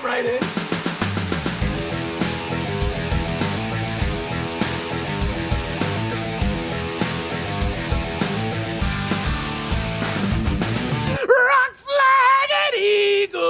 Come right in. Rock flag and eagle.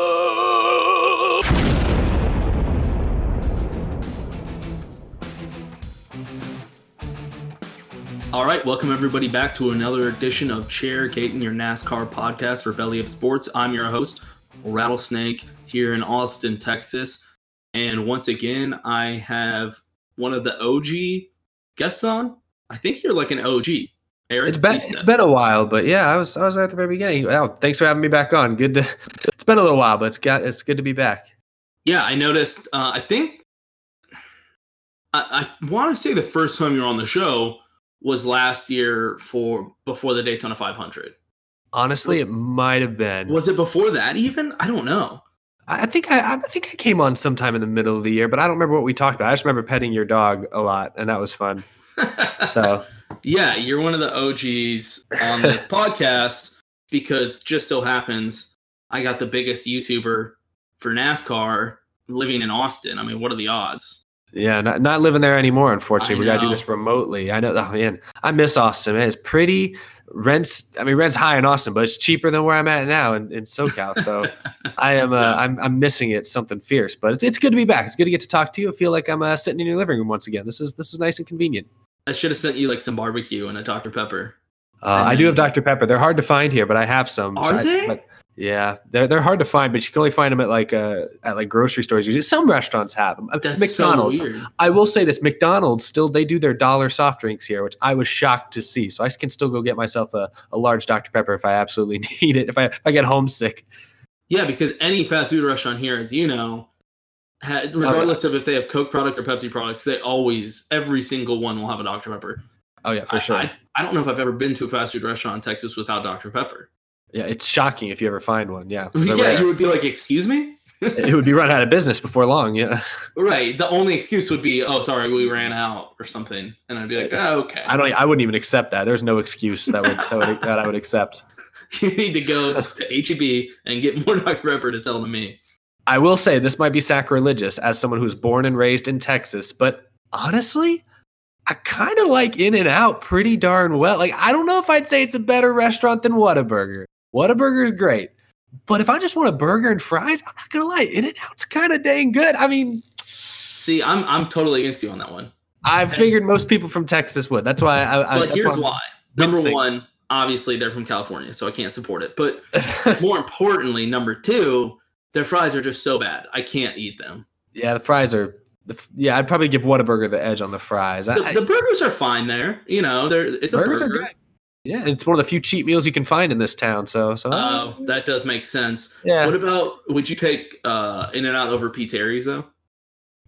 All right, welcome everybody back to another edition of Chair Gating, your NASCAR podcast for Belly of Sports. I'm your host, Rattlesnake, here in Austin, Texas. And once again, I have one of the OG guests on. I think you're like an OG, Eric. It's been Easton. it's been a while, but yeah, I was I was at the very beginning. Oh, thanks for having me back on. Good to it's been a little while, but it's got it's good to be back. Yeah, I noticed. Uh, I think I, I want to say the first time you were on the show was last year for before the Daytona 500. Honestly, it might have been. Was it before that even? I don't know. I think I I think I came on sometime in the middle of the year, but I don't remember what we talked about. I just remember petting your dog a lot, and that was fun. So yeah, you're one of the OGs on this podcast because just so happens I got the biggest YouTuber for NASCAR living in Austin. I mean, what are the odds? Yeah, not not living there anymore. Unfortunately, I we got to do this remotely. I know. Oh man, I miss Austin. Man, it's pretty. Rents. I mean, rent's high in Austin, but it's cheaper than where I'm at now in, in SoCal. So I am. Uh, I'm. I'm missing it. Something fierce, but it's, it's good to be back. It's good to get to talk to you. I feel like I'm uh, sitting in your living room once again. This is this is nice and convenient. I should have sent you like some barbecue and a Dr. Pepper. Uh, I do have Dr Pepper. They're hard to find here, but I have some. Are I- they? but- yeah, they're they're hard to find, but you can only find them at like uh at like grocery stores. Usually, some restaurants have them. That's McDonald's. so weird. I will say this: McDonald's still they do their dollar soft drinks here, which I was shocked to see. So I can still go get myself a, a large Dr Pepper if I absolutely need it. If I if I get homesick. Yeah, because any fast food restaurant here, as you know, ha- regardless of if they have Coke products or Pepsi products, they always every single one will have a Dr. Pepper. Oh yeah, for I, sure. I, I don't know if I've ever been to a fast food restaurant in Texas without Dr. Pepper. Yeah, it's shocking if you ever find one. Yeah, yeah, rare. you would be like, "Excuse me." it would be run out of business before long. Yeah, Right. The only excuse would be, "Oh, sorry, we ran out" or something, and I'd be like, "Oh, okay." I don't. I wouldn't even accept that. There's no excuse that would that, would, that I would accept. you need to go to HEB and get more Dr. Pepper to sell to me. I will say this might be sacrilegious as someone who's born and raised in Texas, but honestly, I kind of like In and Out pretty darn well. Like, I don't know if I'd say it's a better restaurant than Whataburger. Whataburger is great, but if I just want a burger and fries, I'm not gonna lie, In and Out's kind of dang good. I mean, See, I'm I'm totally against you on that one. I figured most people from Texas would. That's why I. I But here's why. Number one, obviously they're from California, so I can't support it. But more importantly, number two, their fries are just so bad. I can't eat them. yeah, the fries are. The, yeah, I'd probably give Whataburger the edge on the fries. The, I- the burgers are fine there. You know, they're it's a burgers burger. are good. Yeah, it's one of the few cheap meals you can find in this town. So, so Oh, that does make sense. yeah. What about would you take uh In and Out over P. Terry's though?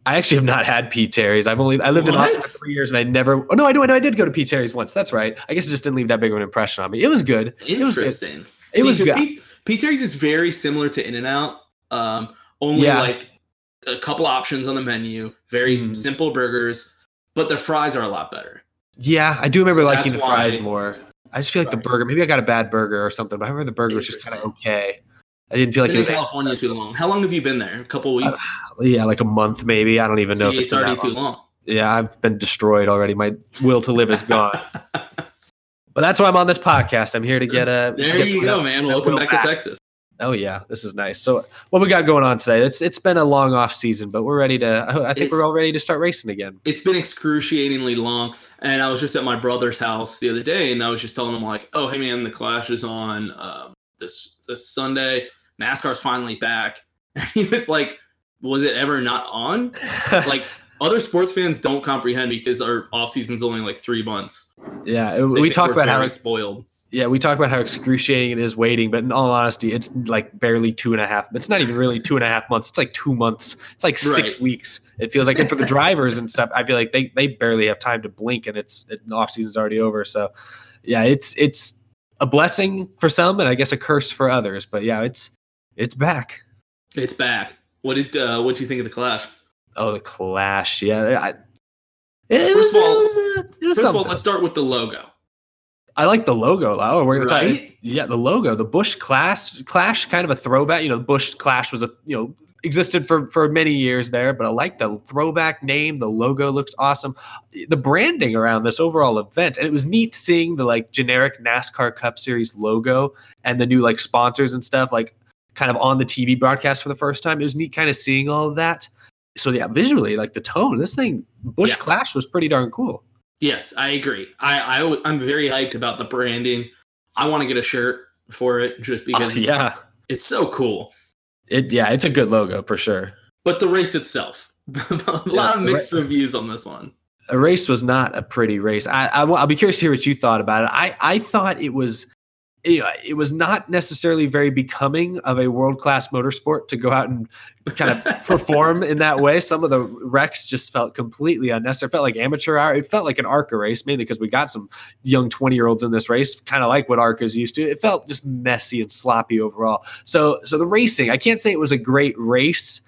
I actually have not had P. Terry's. I've only I lived in Austin for three years and I never. Oh no, I do. I know I did go to P. Terry's once. That's right. I guess it just didn't leave that big of an impression on me. It was good. It was good. Interesting. It See, was good. Pete, P. Terry's is very similar to In and Out. Um, only Yeah. like a couple options on the menu, very Mhm. simple burgers, but the fries are a lot better. Yeah, I do remember So liking the fries more. I just feel like the burger. Maybe I got a bad burger or something, but I remember the burger was just kind of okay. I didn't feel like Been it in was California too long. How long have you been there? A couple uh, weeks. yeah, like a month maybe. I don't even know See, if it's already too long. long. Yeah, I've been destroyed already. My will to live is gone. but that's why I'm on this podcast. I'm here to get a. There get you go, man. Welcome will back, to Texas. Oh yeah, this is nice. So what we got going on today? It's it's been a long off season, but we're ready to. I think It's- we're all ready to start racing again. It's been excruciatingly long, and I was just at my brother's house the other day, and I was just telling him like, "Oh, hey man, the Clash is on um, this this Sunday. NASCAR's finally back." And he was like, "Was it ever not on?" like other sports fans don't comprehend because our off season's only like three months. yeah, we talk about how spoiled. Yeah, we talk about how excruciating it is waiting, but in all honesty, it's like barely two and a half. It's not even really two and a half months. It's like two months. It's like six Right. weeks. It feels like, and for the drivers and stuff, I feel like they they barely have time to blink, and it's it, the off season's already over. So, yeah, it's it's a blessing for some, and I guess a curse for others. But yeah, it's it's back. It's back. What did uh, what do you think of the Clash? Oh, the clash. Yeah, I, it, First was. of all- it was, uh, it was First of all, let's start with the logo. I like the logo. Oh, we're gonna talk. Yeah, the logo, the Busch Clash, Clash, kind of a throwback. You know, the Busch Clash was a you know existed for for many years there, but I like the throwback name. The logo looks awesome. The branding around this overall event, and it was neat seeing the like generic NASCAR Cup Series logo and the new like sponsors and stuff like kind of on the TV broadcast for the first time. It was neat kind of seeing all of that. So yeah, visually, like the tone, this thing Busch Yeah. Clash was pretty darn cool. Yes, I agree. I, I am very hyped about the branding. I want to get a shirt for it just oh, because Oh, yeah, it's so cool. it yeah, it's a good logo for sure. But the race itself, a lot Yeah, of mixed ra- reviews on this one. a race was not a pretty race. I, I will be curious to hear what you thought about it. I I thought it was you know, it was not necessarily very becoming of a world class motorsport to go out and kind of perform in that way. Some of the wrecks just felt completely unnecessary. It felt like amateur hour. It felt like an ARCA race, mainly because we got some young 20 year olds in this race, kind of like what ARCA's used to. It felt just messy and sloppy overall. So, so the racing, I can't say it was a great race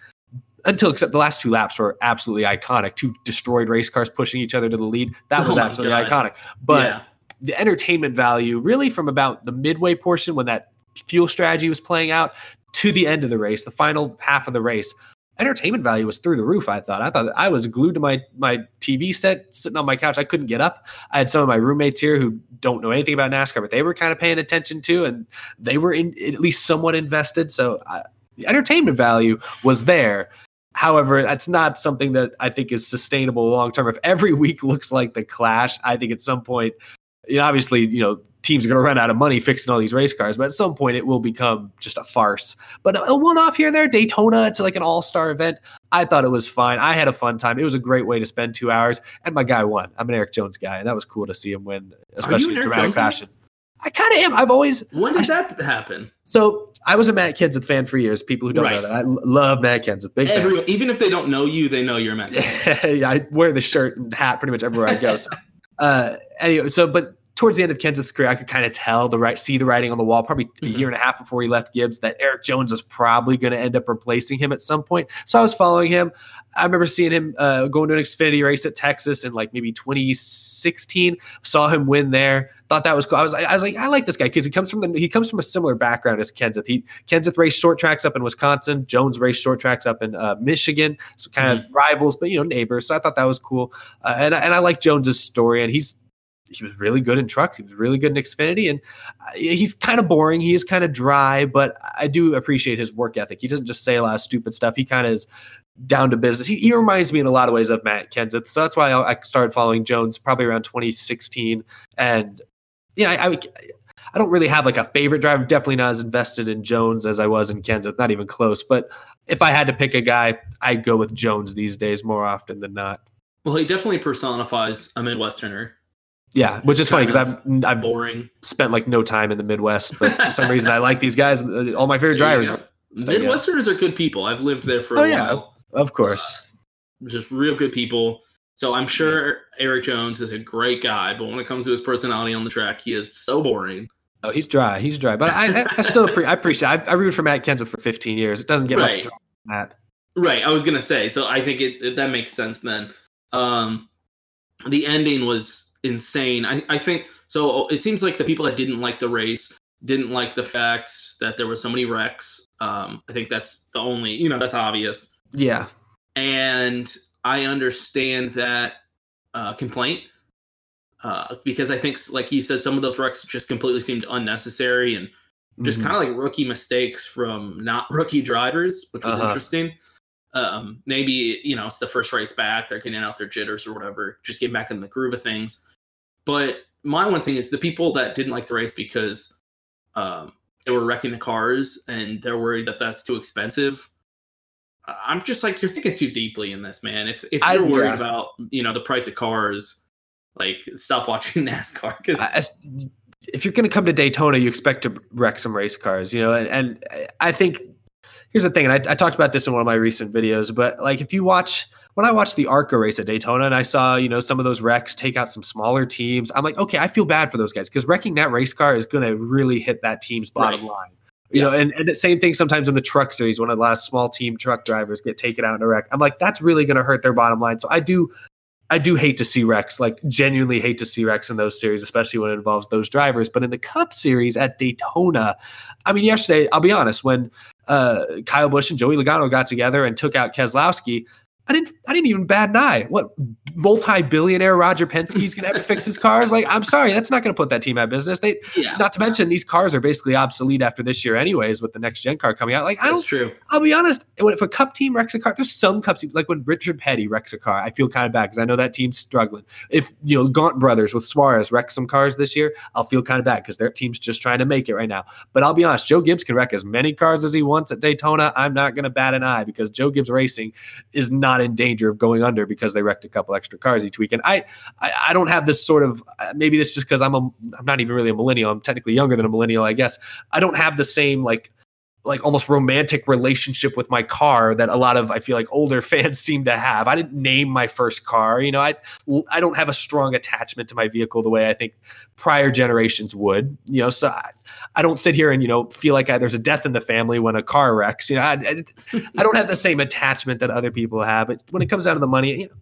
until except the last two laps were absolutely iconic. Two destroyed race cars pushing each other to the lead. That Oh was my absolutely God. iconic. But yeah, the entertainment value really from about the midway portion when that fuel strategy was playing out to the end of the race, the final half of the race. Entertainment value was through the roof. I thought. I thought I was glued to my my TV set, sitting on my couch. I couldn't get up. I had some of my roommates here who don't know anything about NASCAR, but they were kind of paying attention too, and they were in, at least somewhat invested. So uh, the entertainment value was there. However, that's not something that I think is sustainable long term. If every week looks like the Clash, I think at some point you know, obviously, you know, teams are going to run out of money fixing all these race cars, but at some point it will become just a farce. But a one off here and there, Daytona, it's like an all star event. I thought it was fine. I had a fun time. It was a great way to spend two hours, and my guy won. I'm an Eric Jones guy, and that was cool to see him win, especially in dramatic Jones guy? fashion. I kind of am. I've always when did that happen? so I was a Matt Kenseth fan for years. People who don't Right. know that, I love Matt Kenseth. Big fan. Everyone, even if they don't know you, they know you're a Matt. Kenseth. yeah, I wear the shirt and hat pretty much everywhere I go. So, uh, anyway, so but towards the end of Kenseth's career, I could kind of tell the right, see the writing on the wall. Probably a Mhm. year and a half before he left Gibbs, that Eric Jones was probably going to end up replacing him at some point. So I was following him. I remember seeing him uh, going to an Xfinity race at Texas in like maybe 2016. Saw him win there. Thought that was cool. I was like, I was like, I like this guy because he comes from the he comes from a similar background as Kenseth. He Kenseth raced short tracks up in Wisconsin. Jones raced short tracks up in uh, Michigan. So kind of rivals, but you know neighbors. So I thought that was cool. Uh, and I- and I like Jones's story, and he's he was really good in trucks. He was really good in Xfinity, and uh, he's kind of boring. He is kind of dry, but I do appreciate his work ethic. He doesn't just say a lot of stupid stuff. He kind of is down to business. He, he reminds me in a lot of ways of Matt Kenseth. So that's why I, started following Jones probably around 2016. And you know, I, I I don't really have like a favorite driver. I'm definitely not as invested in Jones as I was in Kenseth. Not even close. But if I had to pick a guy, I'd go with Jones these days more often than not. Well, he definitely personifies a Midwesterner. Yeah, which is funny because I've I've Boring. spent like no time in the Midwest, but for some reason I like these guys. All my favorite There drivers. Midwesterners are good people. I've lived there for oh, a Oh, yeah. while. Of course. Just real good people. So I'm sure Eric Jones is a great guy, but when it comes to his personality on the track, he is so boring. Oh, he's dry. He's dry. But I, I, still appre- I appreciate. I, I rooted for Matt Kenseth for 15 years. It doesn't get Right. much than that. Right, I was gonna say. So I think it, it- that makes sense then. Um, the ending was insane. I, I think so. It seems like the people that didn't like the race didn't like the fact that there were so many wrecks. Um, I think that's the only you know that's obvious, Yeah. and I understand that uh, complaint uh, because I think, like you said, some of those wrecks just completely seemed unnecessary and just Mhm. kind of like rookie mistakes from not rookie drivers, which was Uh-huh. interesting. Um, maybe you know it's the first race back; they're getting out their jitters or whatever, just getting back in the groove of things. But my one thing is the people that didn't like the race because um, they were wrecking the cars and they're worried that that's too expensive. I- I'm just like you're thinking too deeply in this, man. If if you're worried yeah. about you know the price of cars, like stop watching NASCAR because if you're going to come to Daytona, you expect to wreck some race cars, you know. And, and I think here's the thing, and I, I talked about this in one of my recent videos, but like if you watch when I watched the ARCA race at Daytona and I saw you know some of those wrecks take out some smaller teams, I'm like, okay, I feel bad for those guys because wrecking that race car is going to really hit that team's bottom Right. line. You know, and, and the same thing sometimes in the truck series when a lot of small team truck drivers get taken out in a wreck. I'm like, that's really going to hurt their bottom line. So I do I do hate to see wrecks, like genuinely hate to see wrecks in those series, especially when it involves those drivers. But in the Cup series at Daytona, I mean, yesterday, I'll be honest, when uh, Kyle Busch and Joey Logano got together and took out Keselowski, I didn't, I didn't even bat an eye. What multi-billionaire Roger Penske's gonna have to fix his cars? Like, I'm sorry, that's not gonna put that team out of business. They, yeah, not to mention, these cars are basically obsolete after this year, anyways, with the next gen car coming out. Like, I don't that's true. I'll be honest. If a cup team wrecks a car, there's some cup teams like when Richard Petty wrecks a car. I feel kind of bad because I know that team's struggling. If you know Gaunt Brothers with Suarez wreck some cars this year, I'll feel kind of bad because their team's just trying to make it right now. But I'll be honest, Joe Gibbs can wreck as many cars as he wants at Daytona. I'm not going to bat an eye because Joe Gibbs Racing is not in danger of going under because they wrecked a couple extra cars each weekend. I I, I don't have this sort of uh, maybe this is just because I'm a I'm not even really a millennial. I'm technically younger than a millennial, I guess. I don't have the same like like almost romantic relationship with my car that a lot of I feel like older fans seem to have. I didn't name my first car, you know. I I don't have a strong attachment to my vehicle the way I think prior generations would, you know. So I, I don't sit here and you know feel like I, there's a death in the family when a car wrecks. You know, I, I, I don't have the same attachment that other people have. But when it comes down to the money, you know,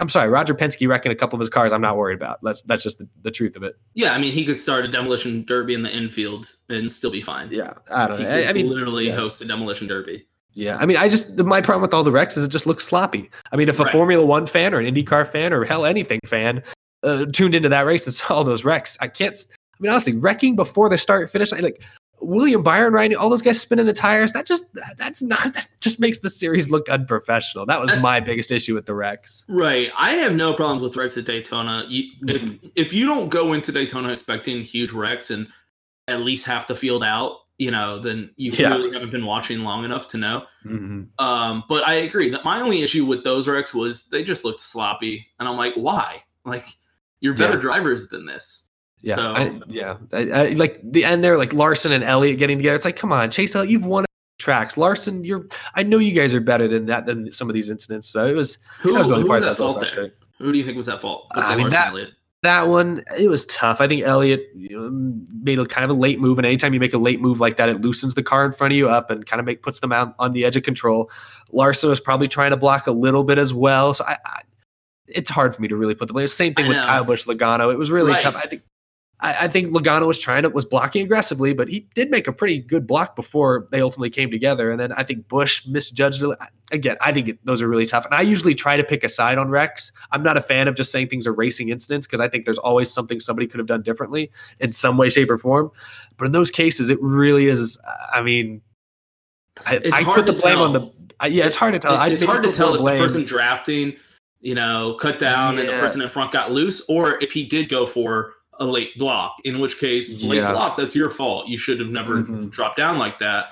I'm sorry, Roger Penske wrecking a couple of his cars. I'm not worried about. That's that's just the, the truth of it. Yeah, I mean, he could start a demolition derby in the infield and still be fine. Yeah, I don't He know. could I, I mean, literally yeah. host a demolition derby. Yeah, I mean, I just my problem with all the wrecks is it just looks sloppy. I mean, if a Right. Formula One fan or an IndyCar fan or hell anything fan uh, tuned into that race and saw all those wrecks, I can't. I mean, honestly, wrecking before the start finish, I, like William Byron, Ryan, all those guys spinning the tires. That just that's not that just makes the series look unprofessional. That was That's- my biggest issue with the wrecks. Right. I have no problems with wrecks at Daytona. You, if Mm-hmm. if you don't go into Daytona expecting huge wrecks and at least half the field out, you know, then you Yeah. really haven't been watching long enough to know. Um, but I agree that my only issue with those wrecks was they just looked sloppy, and I'm like, why? Like, you're better Yeah. drivers than this. Yeah, So- I, yeah, I, I, like the end there, like Larson and Elliott getting together. It's like, come on, Chase Elliott, you've won tracks. Larson, you're. I know you guys are better than that than some of these incidents. So it was. Who, that was who part was that at was a little fault there? Who do you think was at fault? I mean, that- Elliott? that one it was tough. I think Elliott you know, made a kind of a late move, and anytime you make a late move like that, it loosens the car in front of you up and kind of make puts them out on the edge of control. Larson was probably trying to block a little bit as well, so I, I it's hard for me to really put the blame. Same thing with. Kyle Busch Logano. It was really Right. tough. I think. I I think Logano was trying to was blocking aggressively, but he did make a pretty good block before they ultimately came together. And then I think Busch misjudged it. Again, I think it, those are really tough. And I usually try to pick a side on wrecks. I'm not a fan of just saying things are racing incidents because I think there's always something somebody could have done differently in some way, shape, or form. But in those cases, it really is. I mean, I, It's I hard put the to blame tell. on the. I, yeah, it's hard to tell. I it's hard to tell if the person drafting, you know, cut down and the person in front got loose, or if he did go for a late block. In which case, late Yeah. block, that's your fault. You should have never Mhm. dropped down like that.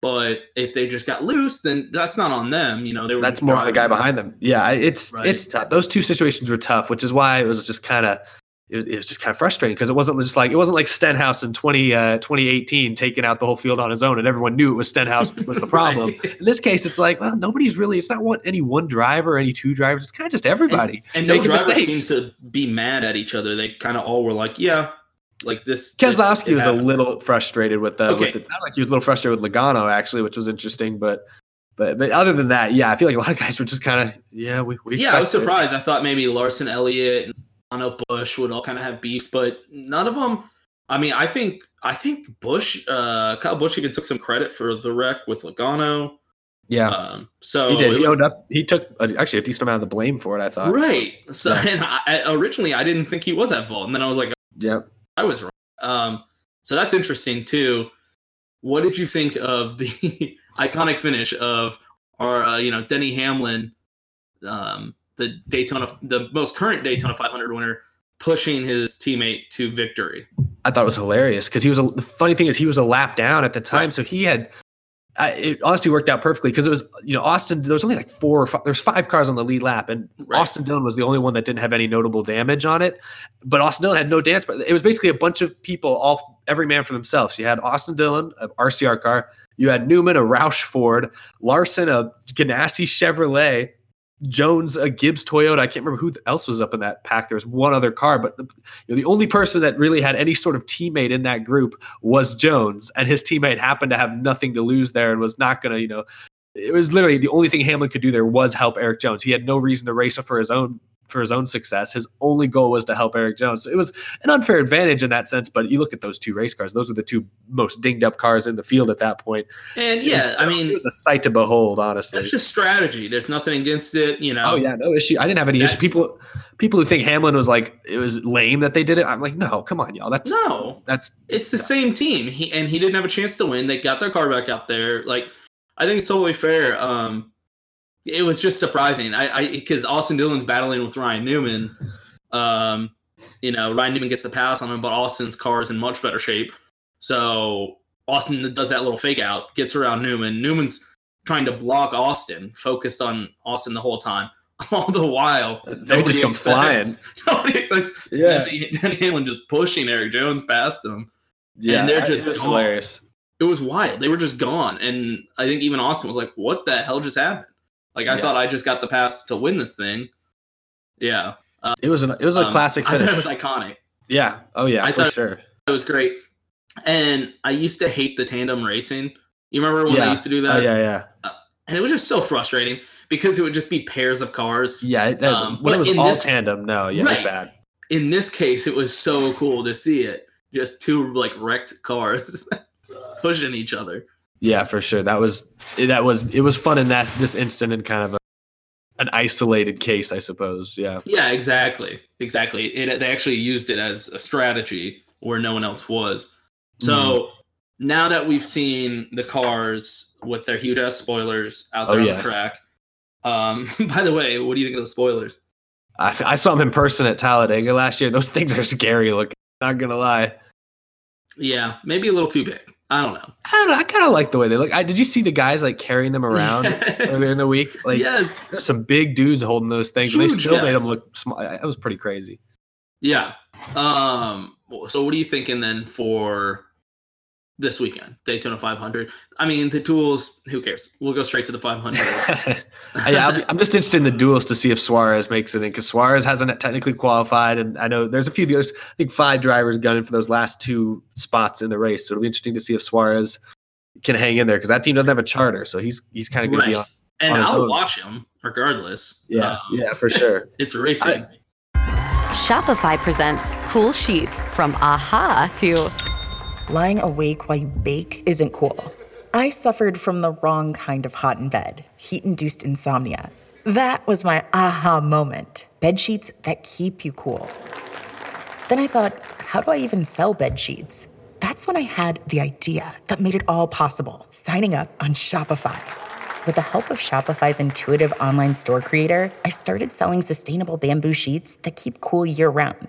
But if they just got loose, then that's not on them. You know, they were That's more on the guy behind them. Yeah, it's Right. it's tough. Those two situations were tough, which is why it was just kind of it, was- it was just kind of frustrating because it wasn't just like it wasn't like Stenhouse in 20, uh, 2018 taking out the whole field on his own and everyone knew it was Stenhouse was the problem. Right. In this case, it's like well, nobody's really. It's not one any one driver, any two drivers. It's kind of just everybody. And no making drivers mistakes. seemed to be mad at each other. They kind of all were like, "Yeah, Like this, Keselowski was a little frustrated with the. Okay. With, it sounded like he was a little frustrated with Logano actually, which was interesting. But but but other than that, yeah, I feel like a lot of guys were just kind of yeah. We, we Yeah, I was it. surprised. I thought maybe Larson, Elliott, Logano Busch would all kind of have beefs, but none of them. I mean, I think I think Busch, uh, Kyle Busch, even took some credit for the wreck with Logano. Yeah, Um, so he did. He was- owned up. He took uh, actually a decent amount of the blame for it. I thought. right. So Yeah. and I, I- originally I didn't think he was at fault, and then I was like, Yep. I was wrong. Um, so that's interesting too. What did you think of the iconic finish of our, uh, you know, Denny Hamlin, um, the Daytona, the most current Daytona 500 winner, pushing his teammate to victory? I thought it was hilarious because he was a, the funny thing is he was a lap down at the time, Right. so he had. I, it honestly worked out perfectly because it was you know Austin. There was only like four or five. There's five cars on the lead lap, and Right. Austin Dillon was the only one that didn't have any notable damage on it. But Austin Dillon had no dance. But it was basically a bunch of people, all every man for themselves. You had Austin Dillon, a RCR car. You had Newman, a Roush Ford, Larson, a Ganassi Chevrolet, Jones, a Gibbs Toyota. I can't remember who else was up in that pack. There was one other car, but the, you know, the only person that really had any sort of teammate in that group was Jones, and his teammate happened to have nothing to lose there and was not going to, you know, it was literally the only thing Hamlin could do there was help Eric Jones. He had no reason to race up for his own for his own success. His only goal was to help Eric Jones. It was an unfair advantage in that sense, but you look at those two race cars; those were the two most dinged up cars in the field at that point. And yeah, I mean, it was a sight to behold, honestly. it's just strategy. There's nothing against it, you know. Oh yeah, no issue. I didn't have any issue. People, people who think Hamlin was like it was lame that they did it. I'm like, no, come on, y'all. That's No, that's it's the same team. He and he didn't have a chance to win. They got their car back out there. Like, I think it's totally fair. Um, it was just surprising. I, I because Austin Dillon's battling with Ryan Newman. Um, you know, Ryan Newman gets the pass on him, but Austin's car is in much better shape. So Austin does that little fake out, gets around Newman. Newman's trying to block Austin, focused on Austin the whole time. All the while, They just nobody come expects- Nobody expects Yeah. Denny Denny Hamlin just pushing Eric Jones past him. yeah, and they're just it was gone. hilarious. It was wild. They were just gone, and I think even Austin was like, "What the hell just happened?" Like I Yeah. thought I just got the pass to win this thing. Yeah, It was an it was a Um, classic I thought it was iconic. yeah. Oh yeah, I for thought- sure. It was great, and I used to hate the tandem racing. You remember when Yeah. they used to do Oh that? yeah, yeah, And it was just so frustrating because it would just be pairs of cars. yeah. It, Um, when it was all this- tandem, no, yeah, Right. bad. In this case, it was so cool to see it. Just two like wrecked cars pushing each other. Yeah, for sure. That was that was it was fun in that this instant and kind of a, an isolated case, I suppose. Yeah. Yeah, exactly, exactly. It, they actually used it as a strategy where no one else was. So Mm-hmm. now that we've seen the cars with their huge ass spoilers out Oh, there on yeah. the track, um, by the way, what do you think of the spoilers? I, I saw them in person at Talladega last year. Those things are scary looking. Not gonna lie. Yeah, maybe a little too big. I don't know. I don't know. I kind of like the way they look. I, did you see the guys like carrying them around Yes. earlier in the week? Like, yes, some big dudes holding those things, and they Huge still made them look small. That was pretty crazy. yeah. Um, so what are you thinking then for this weekend, Daytona 500? I mean, the duels. Who cares? We'll go straight to the 500. yeah, I'll be, I'm just interested in the duels to see if Suarez makes it in because Suarez hasn't technically qualified, and I know there's a few. There's I think five drivers gunning for those last two spots in the race, so it'll be interesting to see if Suarez can hang in there because that team doesn't have a charter, so he's he's kind of going to be on. and on his I'll own. watch him regardless. Yeah, Um, yeah, for sure. It's racing. Shopify presents cool sheets from aha to Lying awake while you bake isn't cool. I suffered from the wrong kind of hot in bed, heat induced insomnia. That was my aha moment. Bed sheets that keep you cool. Then I thought, how do I even sell bed sheets? That's when I had the idea that made it all possible signing up on Shopify. With the help of Shopify's intuitive online store creator, I started selling sustainable bamboo sheets that keep cool year round.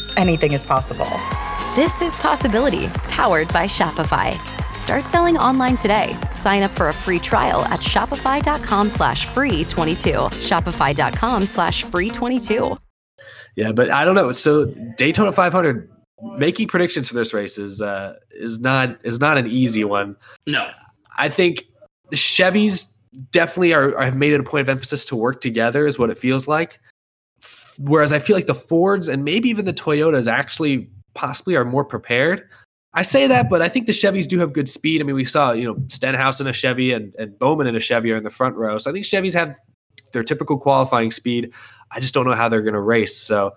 anything is possible. This is Possibility, powered by Shopify. Start selling online today. Sign up for a free trial at shopify.com slash free 22. Shopify.com slash free 22. Yeah, but I don't know. So Daytona 500, making predictions for this race is uh, is not is not an easy one. No, I think the Chevys definitely are, are have made it a point of emphasis to work together, is what it feels like. Whereas I feel like the Fords and maybe even the Toyotas actually possibly are more prepared. I say that, but I think the Chevys do have good speed. I mean, we saw, you know, Stenhouse in a Chevy and, and Bowman in a Chevy are in the front row. So I think Chevys have their typical qualifying speed. I just don't know how they're going to race. So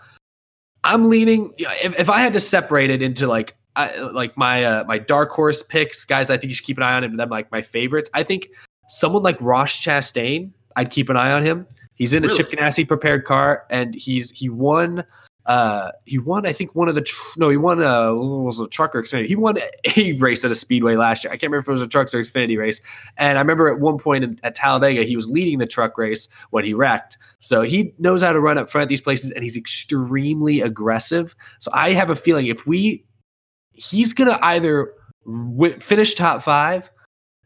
I'm leaning. If, if I had to separate it into like I, like my uh, my dark horse picks, guys, I think you should keep an eye on. Them like my favorites. I think someone like Ross Chastain, I'd keep an eye on him. He's in Really? a Chip Ganassi prepared car, and he's he won. Uh, he won. I think one of the tr- no, he won. What was a truck or Xfinity? He won a race at a speedway last year. I can't remember if it was a trucks or Xfinity race. And I remember at one point in, at Talladega, he was leading the truck race when he wrecked. So he knows how to run up front at these places, and he's extremely aggressive. So I have a feeling if we, he's gonna either w- finish top five,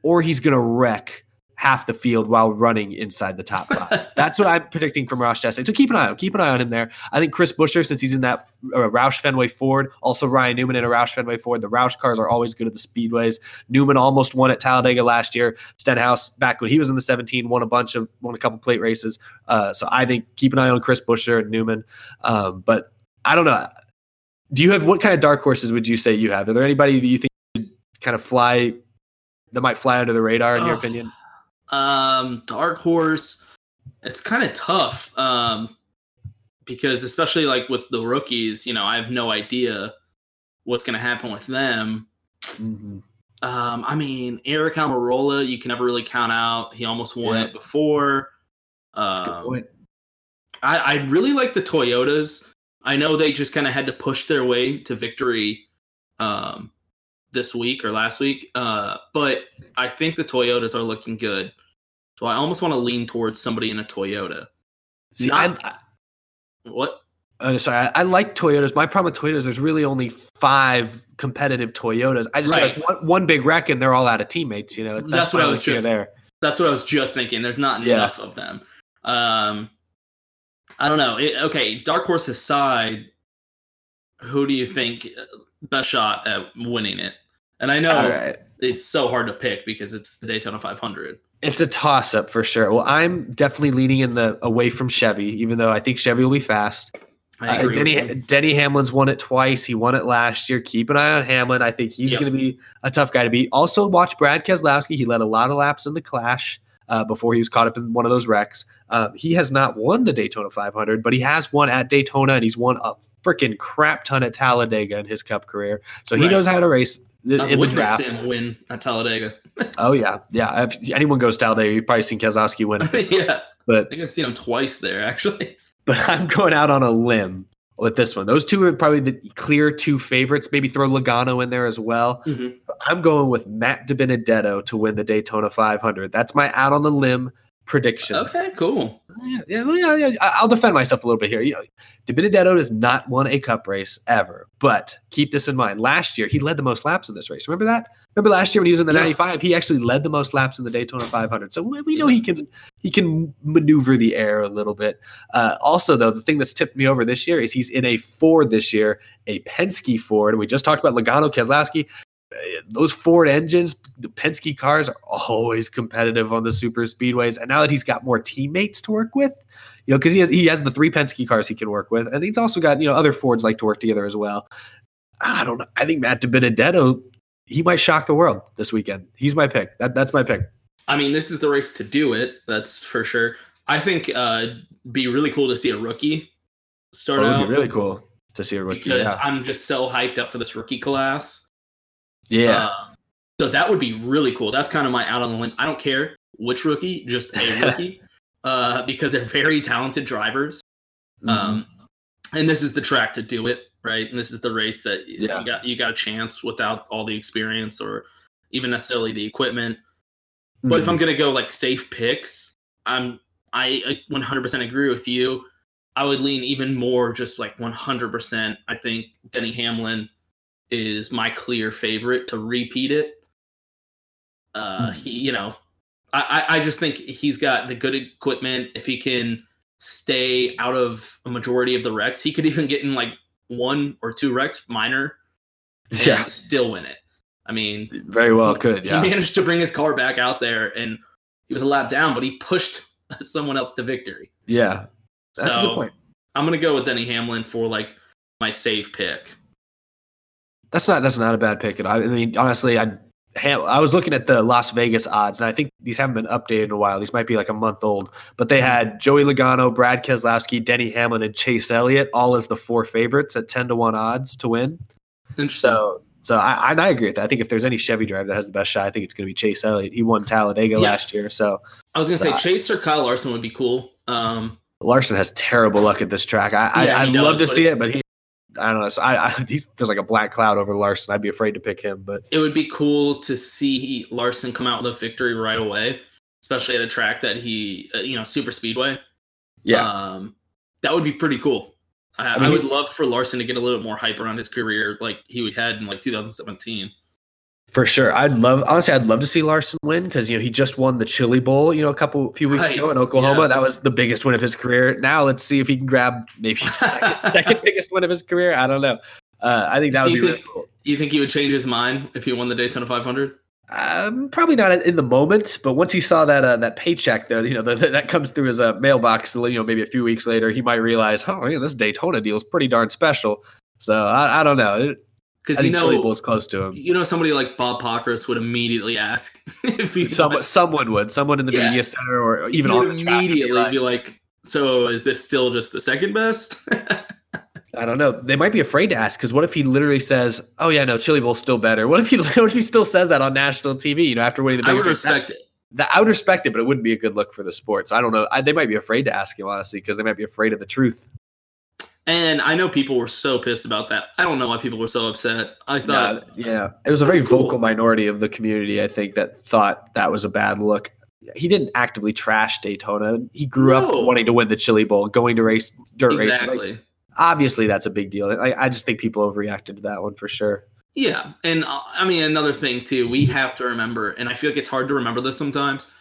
or he's gonna wreck half the field while running inside the top five. That's what I'm predicting from Ross Chastain. So keep an eye on. Keep an eye on him there. I think Chris Buescher, since he's in that uh, Roush Fenway Ford, also Ryan Newman in a Roush Fenway Ford. The Roush cars are always good at the speedways. Newman almost won at Talladega last year. Stenhouse back when he was in the 17 won a bunch of won a couple plate races. Uh, so I think keep an eye on Chris Buescher and Newman. Um, but I don't know. Do you have what kind of dark horses would you say you have? Are there anybody that you think should kind of fly that might fly under the radar in your Oh. opinion? Um, Dark Horse, it's kind of tough. Um, because especially like with the rookies, you know, I have no idea what's going to happen with them. Mm-hmm. Um, I mean, Aric Almirola, you can never really count out. He almost won Yeah. it before. Good Um, point. I, I really like the Toyotas. I know they just kind of had to push their way to victory um, this week or last week, uh, but I think the Toyotas are looking good. So I almost want to lean towards somebody in a Toyota. See, not- I, What? uh, sorry, I, I like Toyotas. My problem with Toyotas, there's really only five competitive Toyotas. I just Right. like one, one big wreck and they're all out of teammates. You know, That's what I was just- there. That's what I was just thinking. There's not Yeah. enough of them. Um, I don't know. It, okay, Dark Horse aside, who do you think uh, best shot at winning it? And I know right. it's so hard to pick because it's the Daytona 500. It's a toss up for sure. Well, I'm definitely leaning in the away from Chevy, even though I think Chevy will be fast. I Uh, Denny. Denny Hamlin's won it twice. He won it last year. Keep an eye on Hamlin. I think he's Yep. going to be a tough guy to beat. Also, watch Brad Keselowski. He led a lot of laps in the Clash uh, before he was caught up in one of those wrecks. Uh, he has not won the Daytona 500, but he has won at Daytona, and he's won a freaking crap ton at Talladega in his Cup career. So he Right. knows how to race th- I've in the witnessed draft. him win at Talladega. Oh yeah, yeah. If anyone goes to Talladega, you've probably seen Keselowski win. yeah, I think I've seen him twice there actually. but I'm going out on a limb with this one. Those two are probably the clear two favorites. Maybe throw Logano in there as well. Mhm. I'm going with Matt DiBenedetto to win the Daytona 500. That's my out on the limb prediction. Okay, cool. Yeah, yeah, yeah, I'll defend myself a little bit here. You know, DiBenedetto has not won a Cup race ever, but keep this in mind. Last year, he led the most laps in this race. Remember that? Remember last year when he was in the Yeah. 95, he actually led the most laps in the Daytona 500. So we we know he can he can maneuver the air a little bit. Uh, also, though, the thing that's tipped me over this year is he's in a Ford this year, a Penske Ford. We just talked about Logano, Keselowski. Uh, Those Ford engines, the Penske cars are always competitive on the super speedways. And now that he's got more teammates to work with, You know, because he has he has the three Penske cars he can work with, and he's also got you know other Fords like to work together as well. I don't know. I think Matt DiBenedetto he might shock the world this weekend. He's my pick. That that's my pick. I mean, this is the race to do it. That's for sure. I think uh, be really cool to see a rookie start Oh, it out. would be really cool to see a rookie. because Yeah, I'm just so hyped up for this rookie class. Yeah. Uh, so that would be really cool. That's kind of my out on the limb. I don't care which rookie, just a rookie, uh, because they're very talented drivers. Mm-hmm. Um, and this is the track to do it, right? And this is the race that Yeah. you got you got a chance without all the experience or even necessarily the equipment. But if I'm Mhm. gonna go like safe picks, I'm I uh, 100% agree with you. I would lean even more just like 100%. I think Denny Hamlin is my clear favorite to repeat it. Uh, he, you know, I, I just think he's got the good equipment. If he can stay out of a majority of the wrecks, he could even get in like one or two wrecks, minor, and yeah, still win it. I mean, very well could. Yeah, he managed to bring his car back out there and he was a lap down, but he pushed someone else to victory. yeah. That's so a good point. I'm gonna go with Denny Hamlin for like my safe pick. That's not that's not a bad pick And all. I mean, honestly, I I was looking at the Las Vegas odds, and I think these haven't been updated in a while. These might be like a month old, but they had Joey Logano, Brad Keselowski, Denny Hamlin, and Chase Elliott all as the four favorites at ten to one odds to win. Interesting. So, so I, and I agree with that. I think if there's any Chevy driver that has the best shot, I think it's going to be Chase Elliott. He won Talladega Yeah. last year, so I was gonna say Uh, Chase or Kyle Larson would be cool. Um, Larson has terrible luck at this track. I, Yeah, I, I'd love to see it- it, but he. I don't know. So I, I he's, there's like a black cloud over Larson. I'd be afraid to pick him, but it would be cool to see Larson come out with a victory right away, especially at a track that he, uh, you know, super speedway. yeah, Um, that would be pretty cool. I, I I, would he- love for Larson to get a little bit more hype around his career, like he had in like 2017. For sure. I'd love honestly I'd love to see Larson win because you know he just won the Chili Bowl, you know, a couple few weeks Right. ago in Oklahoma. Yeah. That was the biggest win of his career. Now let's see if he can grab maybe the second, second biggest win of his career. I don't know. Uh, I think that Do would you be think- really cool. You think he would change his mind if he won the Daytona 500? Um, probably not in the moment, but once he saw that uh, that paycheck, though, you know, that that comes through his uh, mailbox, you know, maybe a few weeks later, he might realize, oh, yeah, this Daytona deal is pretty darn special. So I, I don't know. It- Because you Chili know, Bowl's close to him. you know, somebody like Bob Pockrass would immediately ask if he Someone, someone would, someone in the Yeah. media center or even on the track be immediately like, be like, "So is this still just the second best?" I don't know. They might be afraid to ask because what if he literally says, "Oh yeah, no, Chili Bowl's still better." What if he what if he still says that on national TV? You know, after winning the I would respect it. That, I would respect it, but it wouldn't be a good look for the sports. I don't know. I, they might be afraid to ask him honestly because they might be afraid of the truth. And I know people were so pissed about that. I don't know why people were so upset. I thought, Nah, yeah, it was a very cool. vocal minority of the community. I think that thought that was a bad look. He didn't actively trash Daytona. He grew No. up wanting to win the Chili Bowl, going to race dirt races. Like, exactly. obviously, that's a big deal. I, I just think people overreacted to that one for sure. Yeah, and uh, I mean another thing too. We have to remember, and I feel like it's hard to remember this sometimes.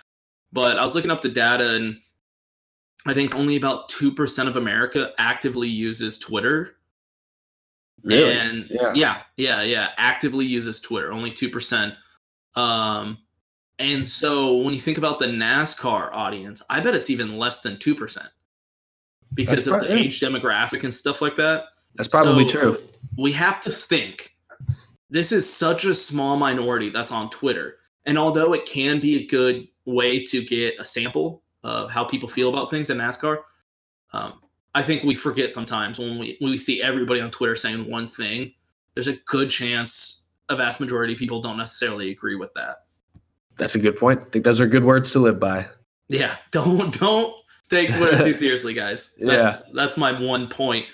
But I was looking up the data, and I think only about two percent of America actively uses Twitter. And Yeah. yeah, yeah, yeah, actively uses Twitter. Only two percent. Um, and so when you think about the NASCAR audience, I bet it's even less than two percent because That's of the age demographic and stuff like that. That's probably So, true. We have to think this is such a small minority that's on Twitter. And although it can be a good way to get a sample of how people feel about things in NASCAR, um, I think we forget sometimes when we when we see everybody on Twitter saying one thing, there's a good chance a vast majority of people don't necessarily agree with that. That's a good point. I think those are good words to live by. Yeah, don't don't take Twitter too seriously, guys. That's that's my one point.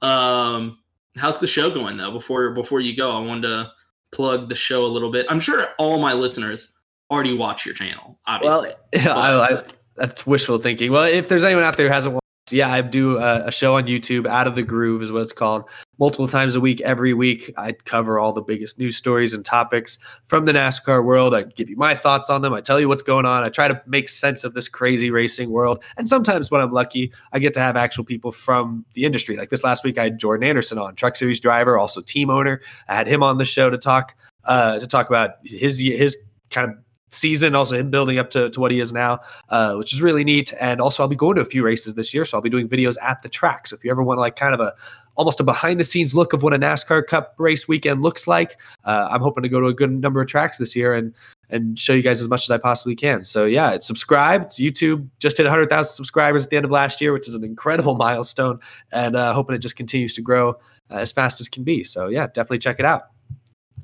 Um, how's the show going though? Before before you go, I wanted to plug the show a little bit. I'm sure all my listeners already watch your channel. Obviously, Well, yeah, I, I, that's wishful thinking. Well, if there's anyone out there who hasn't watched, yeah, I do a, a show on YouTube, Out of the Groove is what it's called. Multiple times a week, every week, I cover all the biggest news stories and topics from the NASCAR world. I give you my thoughts on them. I tell you what's going on. I try to make sense of this crazy racing world. And sometimes, when I'm lucky, I get to have actual people from the industry. Like this last week, I had Jordan Anderson on, Truck Series driver, also team owner. I had him on the show to talk uh, to talk about his his kind of season, also him building up to, to what he is now, uh, which is really neat. And also, I'll be going to a few races this year, so I'll be doing videos at the track. So if you ever want like kind of a almost a behind the scenes look of what a NASCAR Cup race weekend looks like, uh, I'm hoping to go to a good number of tracks this year and and show you guys as much as I possibly can. So yeah, it's subscribe. It's YouTube. Just hit 100,000 subscribers at the end of last year, which is an incredible milestone, and uh, hoping it just continues to grow uh, as fast as can be. So yeah, definitely check it out.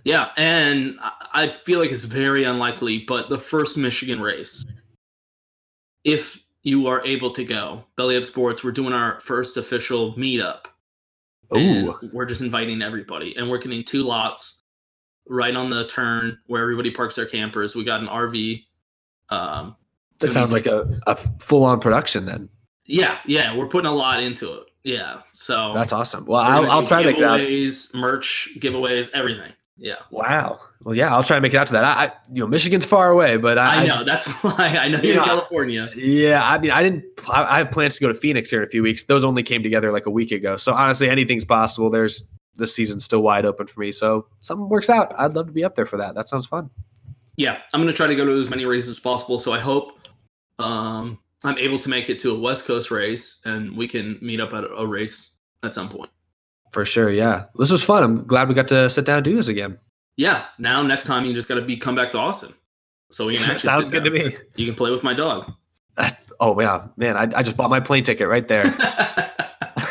Yeah, and I feel like it's very unlikely, but the first Michigan race, if you are able to go, Belly Up Sports, we're doing our first official meetup. Ooh. We're just inviting everybody, and we're getting two lots right on the turn where everybody parks their campers. We got an RV. Um, that sounds like a, a full on production then. Yeah, yeah, we're putting a lot into it. Yeah, so that's awesome. Well, I'll, I'll try to it out. Merch, giveaways, everything. Yeah. Wow. Well, yeah, I'll try and make it out to that. I, I you know, Michigan's far away, but I, I know that's why I know you're you know, in California. Yeah, I mean, I didn't. I have plans to go to Phoenix here in a few weeks. Those only came together like a week ago. So honestly, anything's possible. There's the season's still wide open for me. So something works out. I'd love to be up there for that. That sounds fun. Yeah, I'm gonna try to go to as many races as possible. So I hope um, I'm able to make it to a West Coast race, and we can meet up at a race at some point. For sure, yeah. This was fun. I'm glad we got to sit down and do this again. Yeah. Now next time you just got to be come back to Austin, so we can. Sounds good to me. You can play with my dog. oh yeah, man! I, I just bought my plane ticket right there.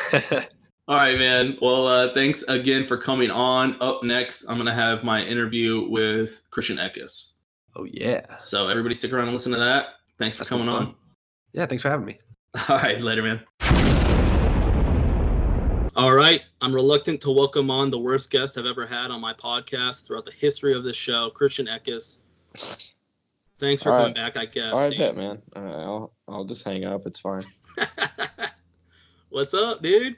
All right, man. Well, uh, thanks again for coming on. Up next, I'm gonna have my interview with Christian Eckes. Oh yeah. So everybody, stick around and listen to that. Thanks for That's coming on. Yeah, thanks for having me. All right, later, man. All right. I'm reluctant to welcome on the worst guest I've ever had on my podcast throughout the history of this show, Christian Eckes. Thanks for All coming right. back, I guess. All right, bet, man. Uh, I'll, I'll just hang up. It's fine. What's up, dude?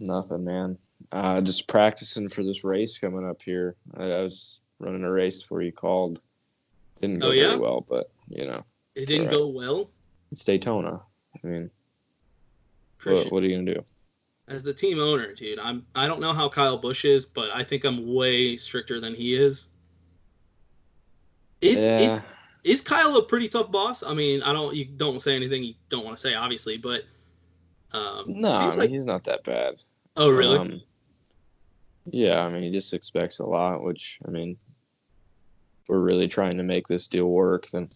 Nothing, man. Uh, just practicing for this race coming up here. I, I was running a race before you called. Didn't go oh, yeah? very well, but, you know. It didn't right. go well? It's Daytona. I mean, what, what are you going to do? As the team owner, dude, I'm I don't know how Kyle Busch is, but I think I'm way stricter than he is. Is yeah. is, is Kyle a pretty tough boss? I mean, I don't you don't say anything you don't want to say, obviously, but um, no, I mean, like, he's not that bad. Oh, really? Um, yeah, I mean, he just expects a lot, which I mean, we're really trying to make this deal work, then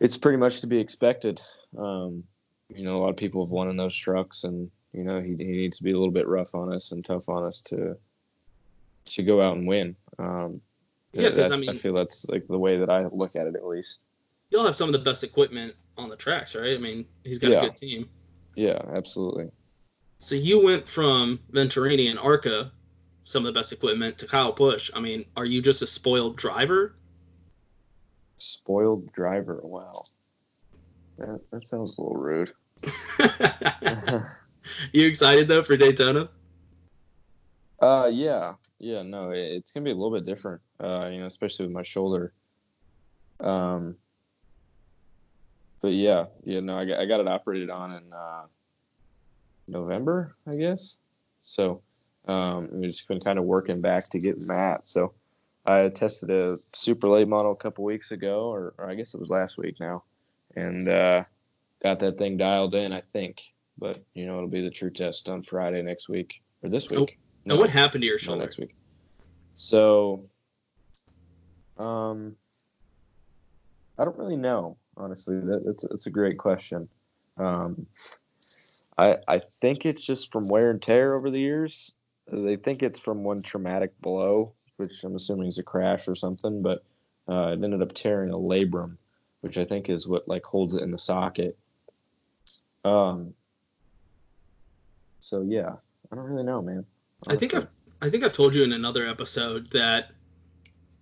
it's pretty much to be expected. Um, you know, a lot of people have won in those trucks, and you know, he, he needs to be a little bit rough on us and tough on us to to go out and win. Um, yeah, because I mean, I feel that's like the way that I look at it, at least. You'll have some of the best equipment on the tracks, right? I mean, he's got yeah. a good team. Yeah, absolutely. So you went from Venturini and ARCA, some of the best equipment, to Kyle Busch. I mean, are you just a spoiled driver? Spoiled driver. Wow, that that sounds a little rude. you excited though for Daytona? Uh, yeah, yeah. No, it, it's gonna be a little bit different. Uh, you know, especially with my shoulder. Um, but yeah, yeah. No, I got I got it operated on in uh, November, I guess. So, um, we've just been kind of working back to get Matt. So, I tested a super late model a couple weeks ago, or, or I guess it was last week now, and uh, got that thing dialed in. I think but you know it'll be the true test on Friday next week or this week. Oh, no, what happened to your shoulder next week? So, um, I don't really know honestly. That, that's that's a great question. Um, I I think it's just from wear and tear over the years. They think it's from one traumatic blow, which I'm assuming is a crash or something, but uh, it ended up tearing a labrum, which I think is what like holds it in the socket. Um, so yeah, I don't really know, man. Honestly. I think I've I think I've told you in another episode that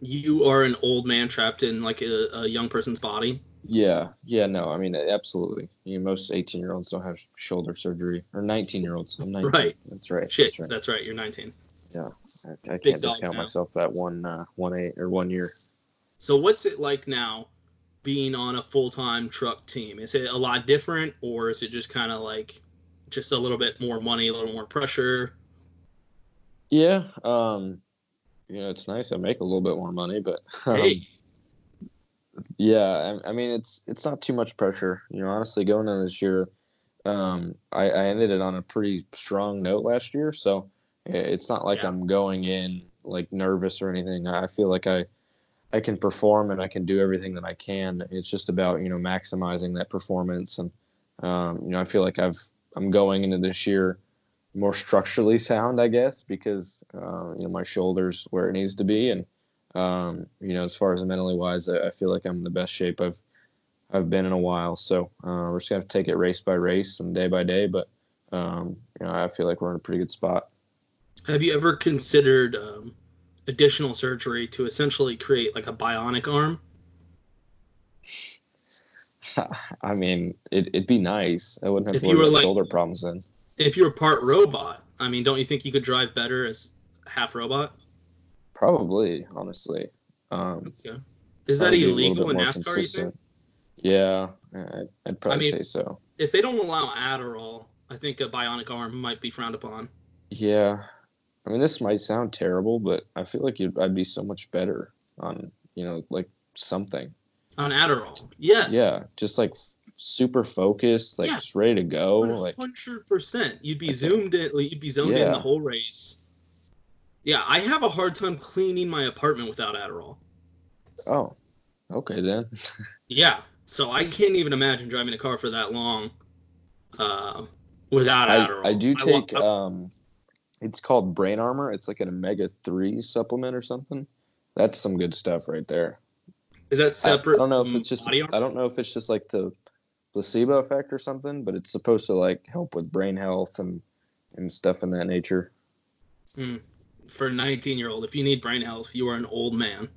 you are an old man trapped in like a, a young person's body. Yeah, yeah, no, I mean absolutely. You know, most eighteen year olds don't have shoulder surgery, or nineteen year olds. I'm 19. Right. That's right. Shit, that's right. That's right. You're nineteen. Yeah, I, I can't discount myself that one uh, one eight or one year. So what's it like now, being on a full time truck team? Is it a lot different, or is it just kind of like just a little bit more money, a little more pressure. Yeah, um, you know, it's nice I make a little bit more money, but um, hey. Yeah, I, I mean it's it's not too much pressure. You know, honestly, going into this year, um, I, I ended it on a pretty strong note last year, so it's not like Yeah. I'm going in like nervous or anything. I feel like I I can perform and I can do everything that I can. It's just about you know maximizing that performance, and um, you know I feel like I've I'm going into this year more structurally sound, I guess, because uh, you know my shoulders where it needs to be, and um, you know as far as mentally wise, I, I feel like I'm in the best shape I've I've been in a while. So uh, we're just gonna have to take it race by race and day by day, but um, you know I feel like we're in a pretty good spot. Have you ever considered um, additional surgery to essentially create like a bionic arm? I mean, it, it'd be nice. I wouldn't have If to you worry were about like- shoulder problems then. If you're part robot, I mean, don't you think you could drive better as half robot? Probably, honestly. Um, Yeah. Is that probably be a little illegal in NASCAR? You think? Yeah, I'd, I'd probably mean- say so. If they don't allow Adderall, I think a bionic arm might be frowned upon. Yeah, I mean, this might sound terrible, but I feel like you'd, I'd be so much better on, you know, like something. On Adderall, yes. Yeah, just like super focused, like Yeah. just ready to go. Like, hundred percent. You'd be zoomed in. like, You'd be zoned in the whole race. Yeah, I have a hard time cleaning my apartment without Adderall. oh, okay then. Yeah, so I can't even imagine driving a car for that long uh, without I, Adderall. I do wa- take um it's called brain armor it's like an omega 3 supplement or something that's some good stuff right there is that I, I don't know if it's just I don't know if it's just like the placebo effect or something but it's supposed to like help with brain health and and stuff in that nature Mm. For a 19 year old, if you need brain health, you are an old man.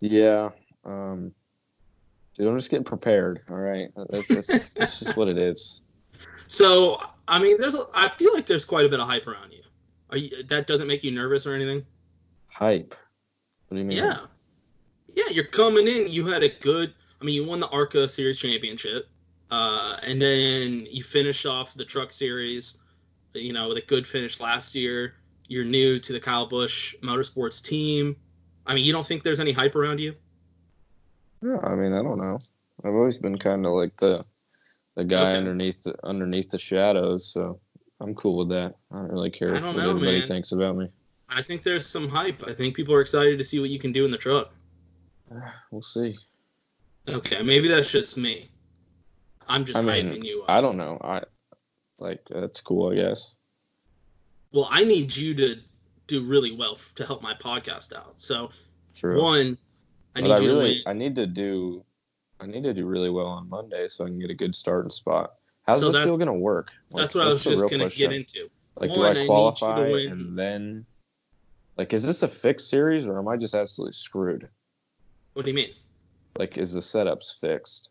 yeah um dude i'm just getting prepared all right that's, that's, that's just what it is So, I mean, there's. A, I feel like there's quite a bit of hype around you. Are you? That doesn't make you nervous or anything? hype what do you mean Yeah. Yeah, you're coming in. You had a good. I mean, you won the ARCA Series championship, uh, and then you finished off the Truck Series. You know, with a good finish last year. You're new to the Kyle Busch Motorsports team. I mean, you don't think there's any hype around you? Yeah, I mean, I don't know. I've always been kind of like the the guy Okay. underneath the underneath the shadows, so I'm cool with that. I don't really care I what know, everybody man. thinks about me. I think there's some hype. I think people are excited to see what you can do in the truck. We'll see. Okay, maybe that's just me. I'm just I hyping mean, you up. I don't know. I like that's cool, I guess. Well, I need you to do really well f- to help my podcast out. So, True. one, I But need I you really to win. I need to do I need to do really well on Monday so I can get a good starting spot. How's So this that- deal gonna work? That's what I was just going to question. get into. Like, One, I do need I you to qualify win- and then like is this a fixed series or am I just absolutely screwed? What do you mean? Like, is the setups fixed?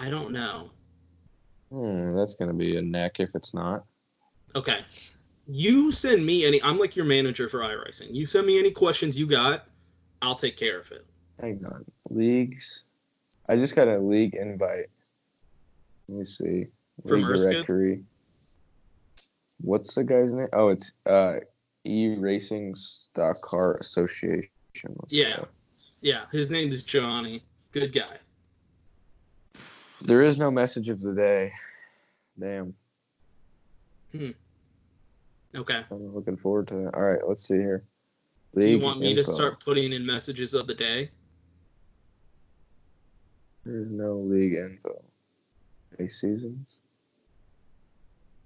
I don't know. Hmm, that's gonna be a neck if it's not. Okay. You send me any. I'm like your manager for iRacing. You send me any questions you got, I'll take care of it. Hang on. Leagues. I just got a league invite. Let me see. From League Erskine? directory. What's the guy's name? Oh, it's uh E Racing Stock Car Association. Let's Yeah. go. Yeah. His name is Johnny. Good guy. There is no message of the day. Damn. Hmm. Okay. I'm looking forward to that. All right, let's see here. Do you want me to start putting in messages of the day? There's no league info. Any seasons?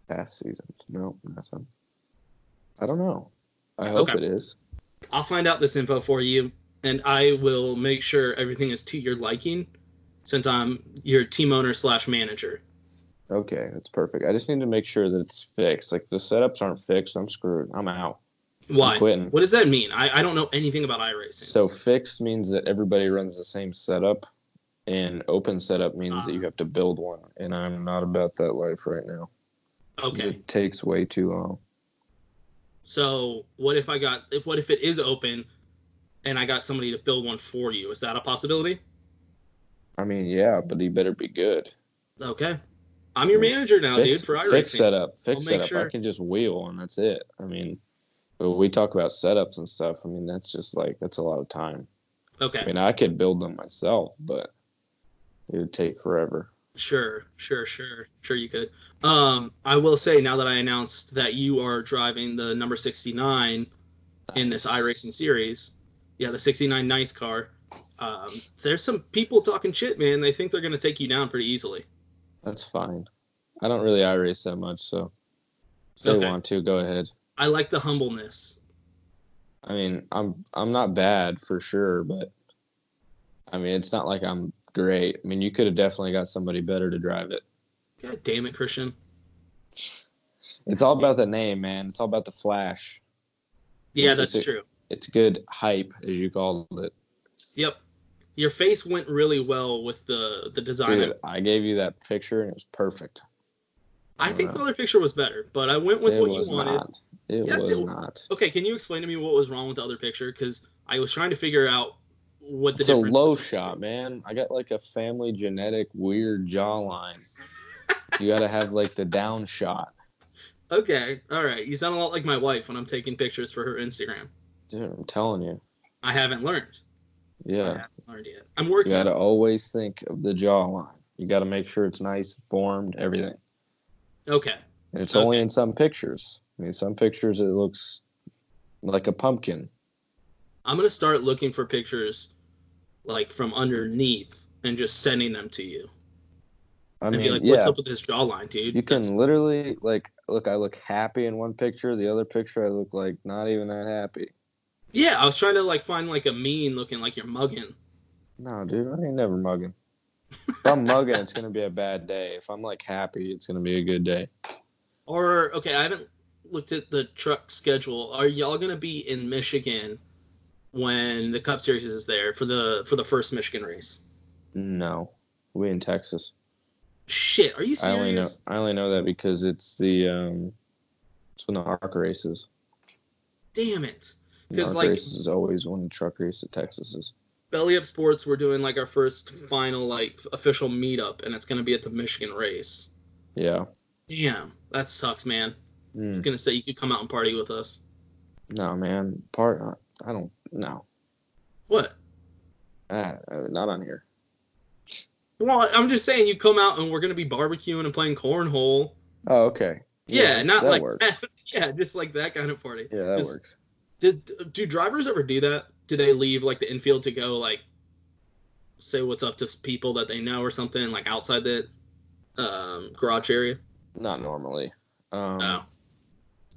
Past seasons? No, nothing. I don't know. I hope Okay. it is. I'll find out this info for you, and I will make sure everything is to your liking, since I'm your team owner slash manager. Okay, that's perfect. I just need to make sure that it's fixed. Like the setups aren't fixed, I'm screwed. I'm out. I'm Why? quitting. What does that mean? I, I don't know anything about iRacing. So fixed means that everybody runs the same setup, and open setup means that you ah. have to build one. And I'm not about that life right now. Okay. It takes way too long. So what if I got if what if it is open and I got somebody to build one for you? Is that a possibility? I mean, yeah, but he better be good. Okay. I'm your manager now, Fix- dude, for iRacing. Fix setup. Fix setup. sure- I can just wheel and that's it. I mean, we talk about setups and stuff. I mean, that's just like that's a lot of time. Okay. I mean, I could build them myself, but it would take forever. Sure, sure, sure, sure. You could. Um, I will say now that I announced that you are driving the number sixty-nine in this iRacing series, yeah, the sixty-nine nice car. Um, there's some people talking shit, man. They think they're gonna take you down pretty easily. That's fine. I don't really iRace that much, so if they Okay. want to, go ahead. I like the humbleness. I mean, I'm I'm not bad for sure, but I mean, it's not like I'm great. I mean, you could have definitely got somebody better to drive it. God damn it, Christian. It's all about the name, man. It's all about the flash. Yeah, It's that's a- true. It's good hype, as you called it. Yep. Your face went really well with the the design. Dude, I gave you that picture and it was perfect. I think the other picture was better, but I went with it what you wanted. not. It Yes, was it- not. Okay, can you explain to me what was wrong with the other picture? Because I was trying to figure out what the It's a low shot, man. I got like a family genetic weird jawline. you got to have like the down shot. Okay, all right. You sound a lot like my wife when I'm taking pictures for her Instagram. Dude, I'm telling you. I haven't learned. Yeah. learned yet. I'm working. You got to always think of the jawline. You got to make sure it's nice, formed, everything. Okay. And it's only in some pictures. I mean, some pictures it looks like a pumpkin. I'm gonna start looking for pictures, like from underneath, and just sending them to you. I and mean, be like, yeah, "What's up with this jawline, dude?" you can literally like look. I look happy in one picture. The other picture, I look like not even that happy. Yeah, I was trying to like find like a mean looking like you're mugging. No, dude, I ain't never mugging. If I'm mugging, it's gonna be a bad day. If I'm like happy, it's gonna be a good day. Or okay, I haven't looked at the truck schedule. Are y'all gonna be in Michigan when the Cup Series is there for the for the first Michigan race? No, we in Texas. Shit, are you I only know. I only know that because it's the um, it's when the arc races. Damn it! Because like races is always the truck race at Texas is. Belly Up Sports, we're doing like our first final like official meetup, and it's gonna be at the Michigan race. Yeah. Damn, that sucks, man. I was Mm. gonna say you could come out and party with us. No, man. Part. I don't. No. What? Ah, uh, not on here. Well, I'm just saying you come out and we're gonna be barbecuing and playing cornhole. Oh, okay. Yeah, not that like works. that. Yeah, just like that kind of party. Yeah, that Does- works. Does do drivers ever do that? Do they leave like the infield to go like say what's up to people that they know or something like outside the um, garage area? Not normally. Um, Oh.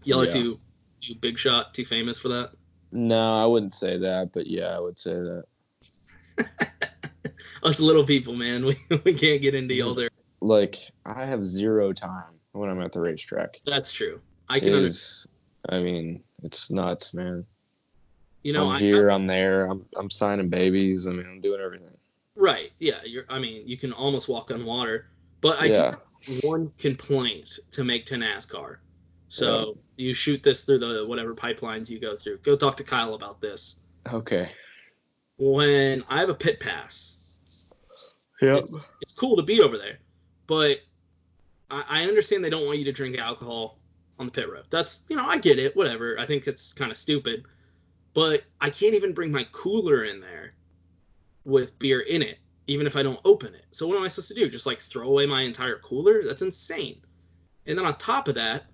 Y'all are too too big shot, too famous for that. No, I wouldn't say that, but yeah, I would say that. Us little people, man, we, we can't get into y'all's area. Like, I have zero time when I'm at the racetrack. That's true. I can It understand. I mean, it's nuts, man. You know, I'm I, here, I'm there, I'm I'm signing babies. I mean, I'm doing everything. Right. Yeah. You're. I mean, you can almost walk on water. But I Yeah. do have one complaint to make to NASCAR. So you shoot this through the whatever pipelines you go through. Go talk to Kyle about this. Okay. When I have a pit pass, Yep. it's, it's cool to be over there, but I, I understand they don't want you to drink alcohol on the pit road. That's you know I get it. Whatever. I think it's kind of stupid, but I can't even bring my cooler in there with beer in it, even if I don't open it. So what am I supposed to do? Just like throw away my entire cooler? That's insane. And then on top of that,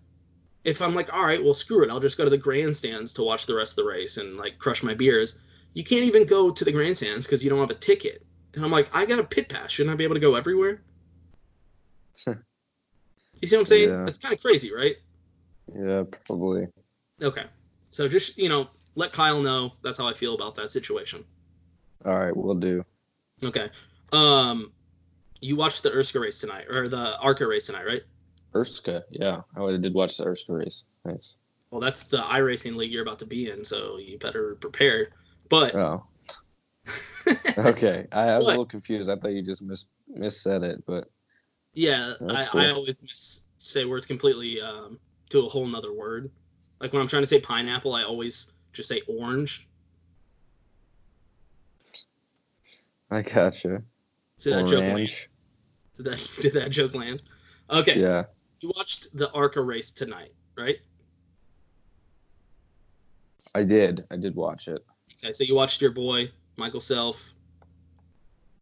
if I'm like, all right, well, screw it, I'll just go to the grandstands to watch the rest of the race and like crush my beers. You can't even go to the grandstands because you don't have a ticket. And I'm like, I got a pit pass. Shouldn't I be able to go everywhere? you see what I'm saying? Yeah. That's kind of crazy, right? Yeah, probably. Okay. So just, you know, let Kyle know that's how I feel about that situation. All right, we'll do. Okay. Um you watched the Urska race tonight or the Arca race tonight, right? Urska, yeah. I did watch the Urska race. Nice. Well, that's the iRacing league you're about to be in, so you better prepare. But Oh. okay. I, I was a little confused. I thought you just mis said it, but yeah, I, That's I always miss, say words completely um, to a whole nother word. Like when I'm trying to say pineapple, I always just say orange. I gotcha. Did that joke land? Did that did that joke land? Okay. Yeah. You watched the Arca race tonight, right? I did. I did watch it. Okay, so you watched your boy Michael Self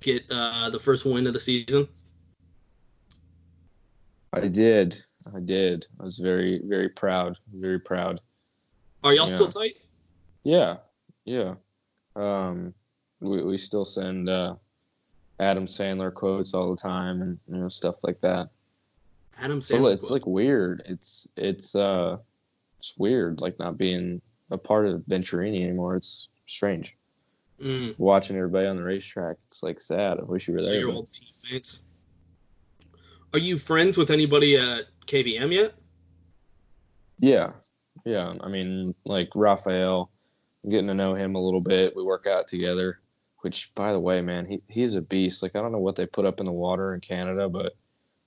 get uh, the first win of the season. I did. I did. I was very, very proud. Very proud. Are y'all Yeah. still tight? Yeah. Yeah. Um we we still send uh Adam Sandler quotes all the time and you know stuff like that. Adam So Sandler. it's like weird. It's it's uh it's weird like not being a part of Venturini anymore. It's strange. Mm, Watching everybody on the racetrack, it's like sad. I wish you were there. your old teammates. Are you friends with anybody at KBM yet? Yeah, yeah. I mean, like Raphael, getting to know him a little bit. We work out together. Which, by the way, man, he, he's a beast. Like I don't know what they put up in the water in Canada, but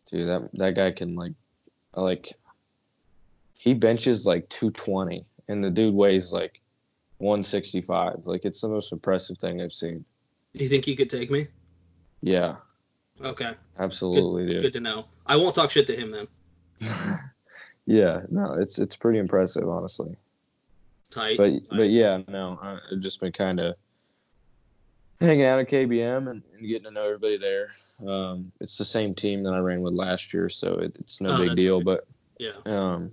dude, that that guy can like, like, he benches like two twenty, and the dude weighs like one sixty five. Like it's the most impressive thing I've seen. Do you think he could take me? Yeah, Okay, absolutely, dude. good to know. I won't talk shit to him then. Yeah, no, it's it's pretty impressive, honestly. Tight. but tight. but yeah, no, I've just been kind of hanging out at KBM and, and getting to know everybody there. Um, it's the same team that I ran with last year, so it, it's no Oh, big deal. But yeah. um,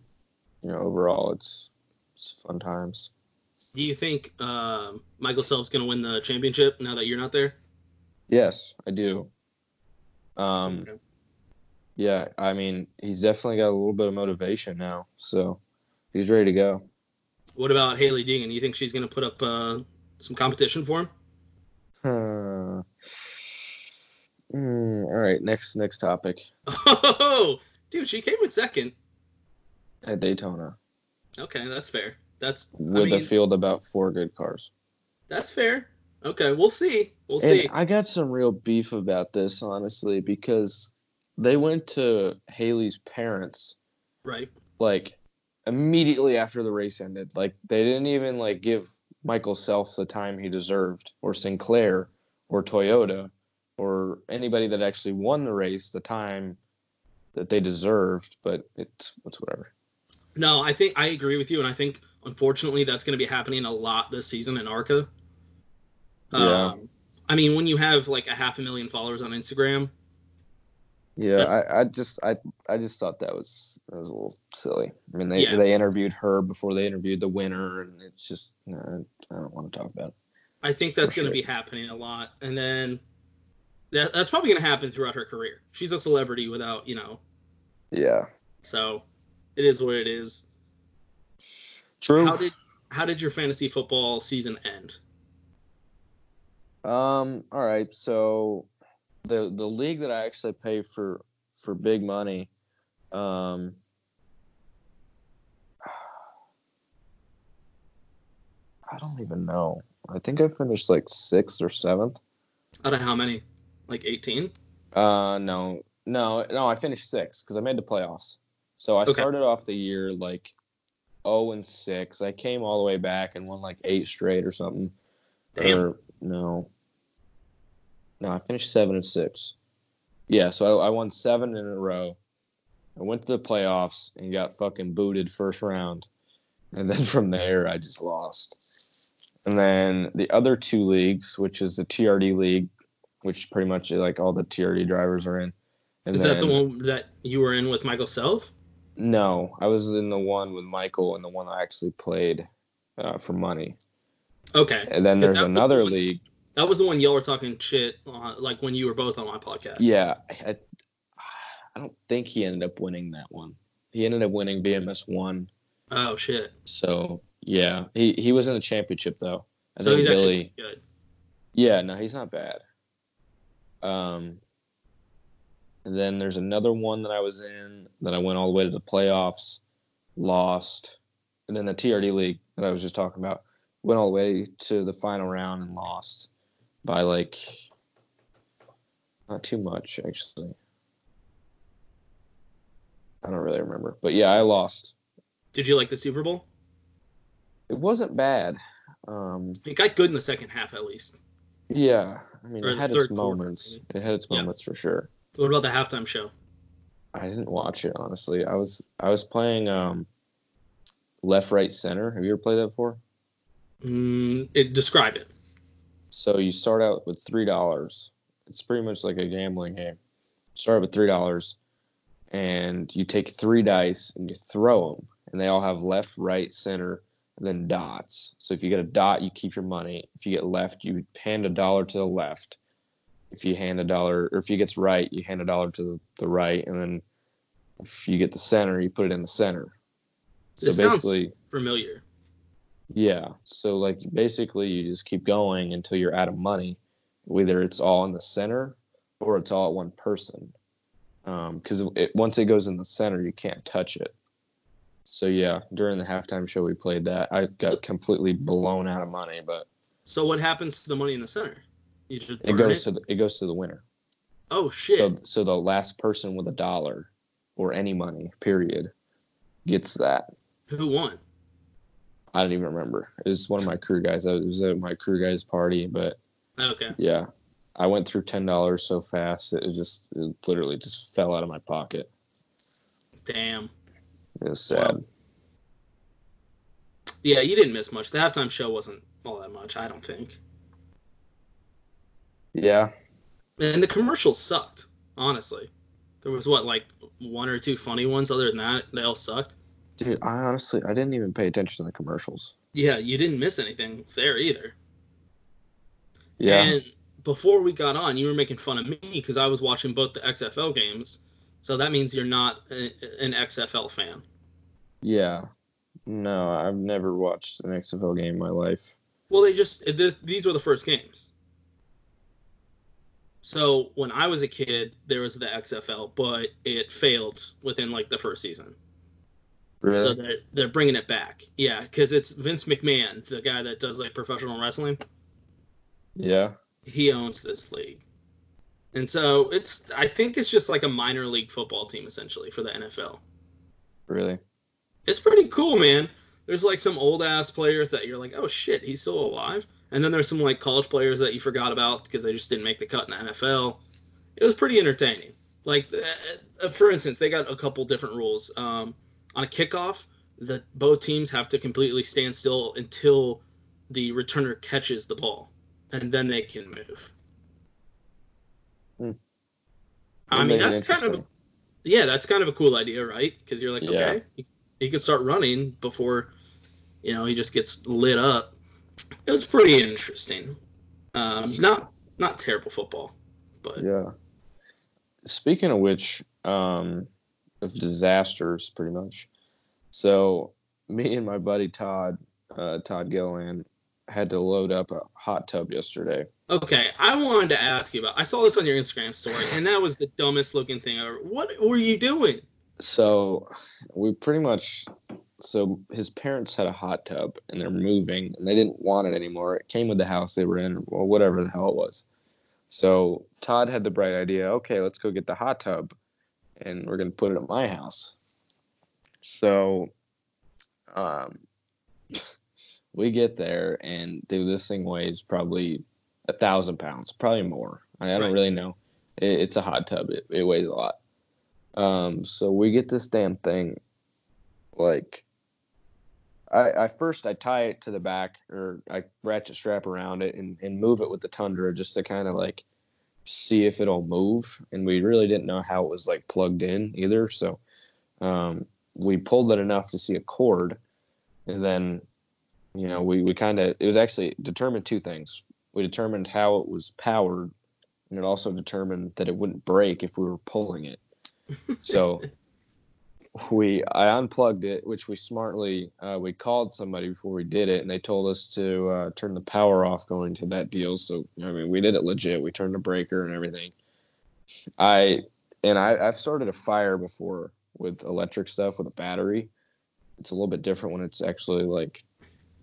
you know, overall, it's it's fun times. Do you think um, Michael Self's going to win the championship now that you're not there? Yes, I do. Um, Okay. Yeah, I mean, he's definitely got a little bit of motivation now, so he's ready to go. What about Hailie Deegan? Do you think she's going to put up uh, some competition for him? Uh, mm, all right, next next topic Oh, dude, she came in second. at Daytona Okay, that's fair. That's with I mean, a field about four good cars. that's fair. Okay, we'll see. We'll And see. I got some real beef about this, honestly, because they went to Hailie's parents right. like immediately after the race ended. Like they didn't even like give Michael Self the time he deserved, or Sinclair, or Toyota, or anybody that actually won the race the time that they deserved. But it's it's whatever. No, I think I agree with you, and I think unfortunately that's going to be happening a lot this season in Arca. Yeah. Um, I mean, when you have like a half a million followers on Instagram, Yeah, I, I just I I just thought that was that was a little silly. I mean, they Yeah. they interviewed her before they interviewed the winner, and it's just I don't want to talk about. It. I think that's going to sure. be happening a lot, and then that, that's probably going to happen throughout her career. She's a celebrity without, you know, Yeah, so it is what it is. true. How did how did your fantasy football season end? Um. All right. So, the the league that I actually pay for for big money, um. I don't even know. I think I finished like sixth or seventh. Out of how many? Like eighteen? Uh, no, no, no. I finished sixth because I made the playoffs. So I Okay. started off the year like zero and six. I came all the way back and won like eight straight or something. Damn. Or no, no, I finished seven and six. Yeah, so I, I won seven in a row. I went to the playoffs and got fucking booted first round, and then from there I just lost. And then the other two leagues, which is the TRD league, which pretty much like all the TRD drivers are in. And Is that the one that you were in with Michael Self? No, I was in the one with Michael and the one I actually played uh, for money. Okay. And then there's another the league. That was the one y'all were talking shit, uh, like when you were both on my podcast. Yeah, I, I don't think he ended up winning that one. He ended up winning BMS one. Oh shit. So yeah, he he was in the championship though. I So he's Billy. actually good. Yeah, no, he's not bad. Um, and then there's another one that I was in that I went all the way to the playoffs, lost, and then the TRD league that I was just talking about went all the way to the final round and lost by like not too much actually. I don't really remember, but yeah, I lost. Did you like the Super Bowl? It wasn't bad. Um, It got good in the second half at least. yeah, I mean, it had third its quarter, moments. It had its moments for sure. What about the halftime show? I didn't watch it honestly. I was I was playing um left right center. Have you ever played that before? Mm, it describe it. So you start out with three dollars. It's pretty much like a gambling game. Start with three dollars, and you take three dice and you throw them, and they all have left, right, center, and then dots. So if you get a dot, you keep your money. If you get left, you hand a dollar to the left. If you hand a dollar, or if you gets right, you hand a dollar to the, the right, and then if you get the center, you put it in the center. So This sounds basically, familiar. Yeah. So like basically you just keep going until you're out of money. Whether it's all in the center or it's all at one person. Um, because it, once it goes in the center, you can't touch it. So yeah, during the halftime show we played that. I got completely blown out of money, but So what happens to the money in the center? You just it goes to the, it goes to the winner. Oh shit. So so the last person with a dollar or any money, period, gets that. Who won? I don't even remember. It was one of my crew guys. I was at my crew guys party, but Okay. Yeah. I went through ten dollars so fast it just it literally just fell out of my pocket. Damn. It was sad. Yeah, you didn't miss much. The halftime show wasn't all that much, I don't think. Yeah. And the commercials sucked, honestly. There was what, like one or two funny ones. Other than that, they all sucked. Dude, I honestly I didn't even pay attention to the commercials. Yeah, you didn't miss anything there either. Yeah. And before we got on, you were making fun of me because I was watching both the XFL games. So that means you're not a, an XFL fan. yeah. No, I've never watched an XFL game in my life. Well, they just this, these were the first games. So when I was a kid, there was the XFL, but it failed within like the first season. Really? So they're they're bringing it back. Yeah, because it's Vince McMahon, the guy that does like professional wrestling. yeah. He owns this league, and so it's I think it's just like a minor league football team essentially for the NFL. Really? It's pretty cool, man. There's like some old ass players that you're like, oh shit, he's still alive. And then there's some like college players that you forgot about because they just didn't make the cut in the NFL. It was pretty entertaining. Like, uh, for instance, they got a couple different rules. Um, on a kickoff, the both teams have to completely stand still until the returner catches the ball, and then they can move. Hmm. I mean, that's kind of yeah, that's kind of a cool idea, right? Because you're like, Yeah. okay, he, he could start running before, you know, he just gets lit up. It was pretty interesting. Um, not not terrible football, but Yeah. Speaking of which, um, of disasters, pretty much. So, me and my buddy Todd, uh, Todd Gilliland, had to load up a hot tub yesterday. okay. I wanted to ask you about. I saw this on your Instagram story, and that was the dumbest looking thing ever. What were you doing? So, we pretty much. So his parents had a hot tub and they're moving and they didn't want it anymore. It came with the house they were in, or whatever the hell it was. So Todd had the bright idea. Okay, let's go get the hot tub, and we're gonna put it at my house. So, um, we get there and dude, this thing weighs probably a thousand pounds, probably more. I, I don't Right. really know. It, it's a hot tub. It, it weighs a lot. Um, so we get this damn thing, like. I, I first I tie it to the back or I ratchet strap around it and, and move it with the tundra just to kind of like see if it'll move. And we really didn't know how it was like plugged in either. So um, we pulled it enough to see a cord, and then you know we we kind of it was actually determined two things. We determined how it was powered, and it also determined that it wouldn't break if we were pulling it. So we I unplugged it, which we smartly uh, we called somebody before we did it, and they told us to uh, turn the power off going to that deal. So I mean, we did it legit. We turned the breaker and everything. I and I, I've started a fire before with electric stuff with a battery. It's a little bit different when it's actually like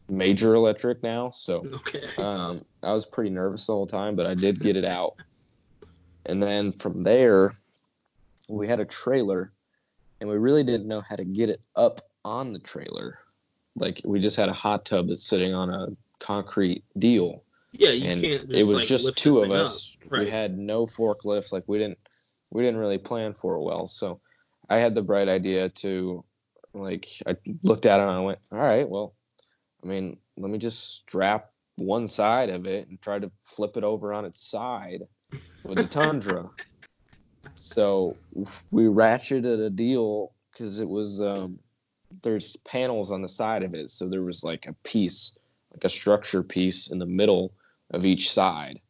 major electric now. So Okay. um, I was pretty nervous the whole time, but I did get it out. And then from there, we had a trailer, and we really didn't know how to get it up on the trailer. Like we just had a hot tub that's sitting on a concrete deal. Yeah, you and can't it was like, just two of us. Right. We had no forklift. Like we didn't we didn't really plan for it well. So I had the bright idea to like I looked at it and I went, all right, well, I mean, let me just strap one side of it and try to flip it over on its side with the Tundra. So we ratcheted a deal because it was um, there's panels on the side of it, so there was like a piece, like a structure piece in the middle of each side.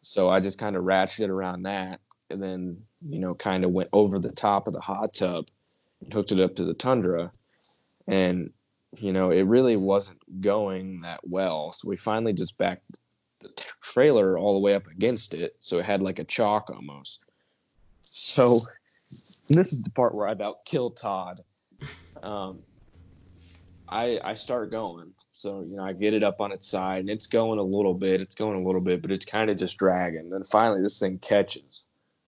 So I just kind of ratcheted around that, and then you know kind of went over the top of the hot tub and hooked it up to the Tundra, and you know it really wasn't going that well. So we finally just backed the trailer all the way up against it, so it had like a chalk almost. So this is the part where I about killed Todd. Um, I I start going, so you know I get it up on its side, and it's going a little bit. It's going a little bit, but it's kind of just dragging. Then finally, this thing catches.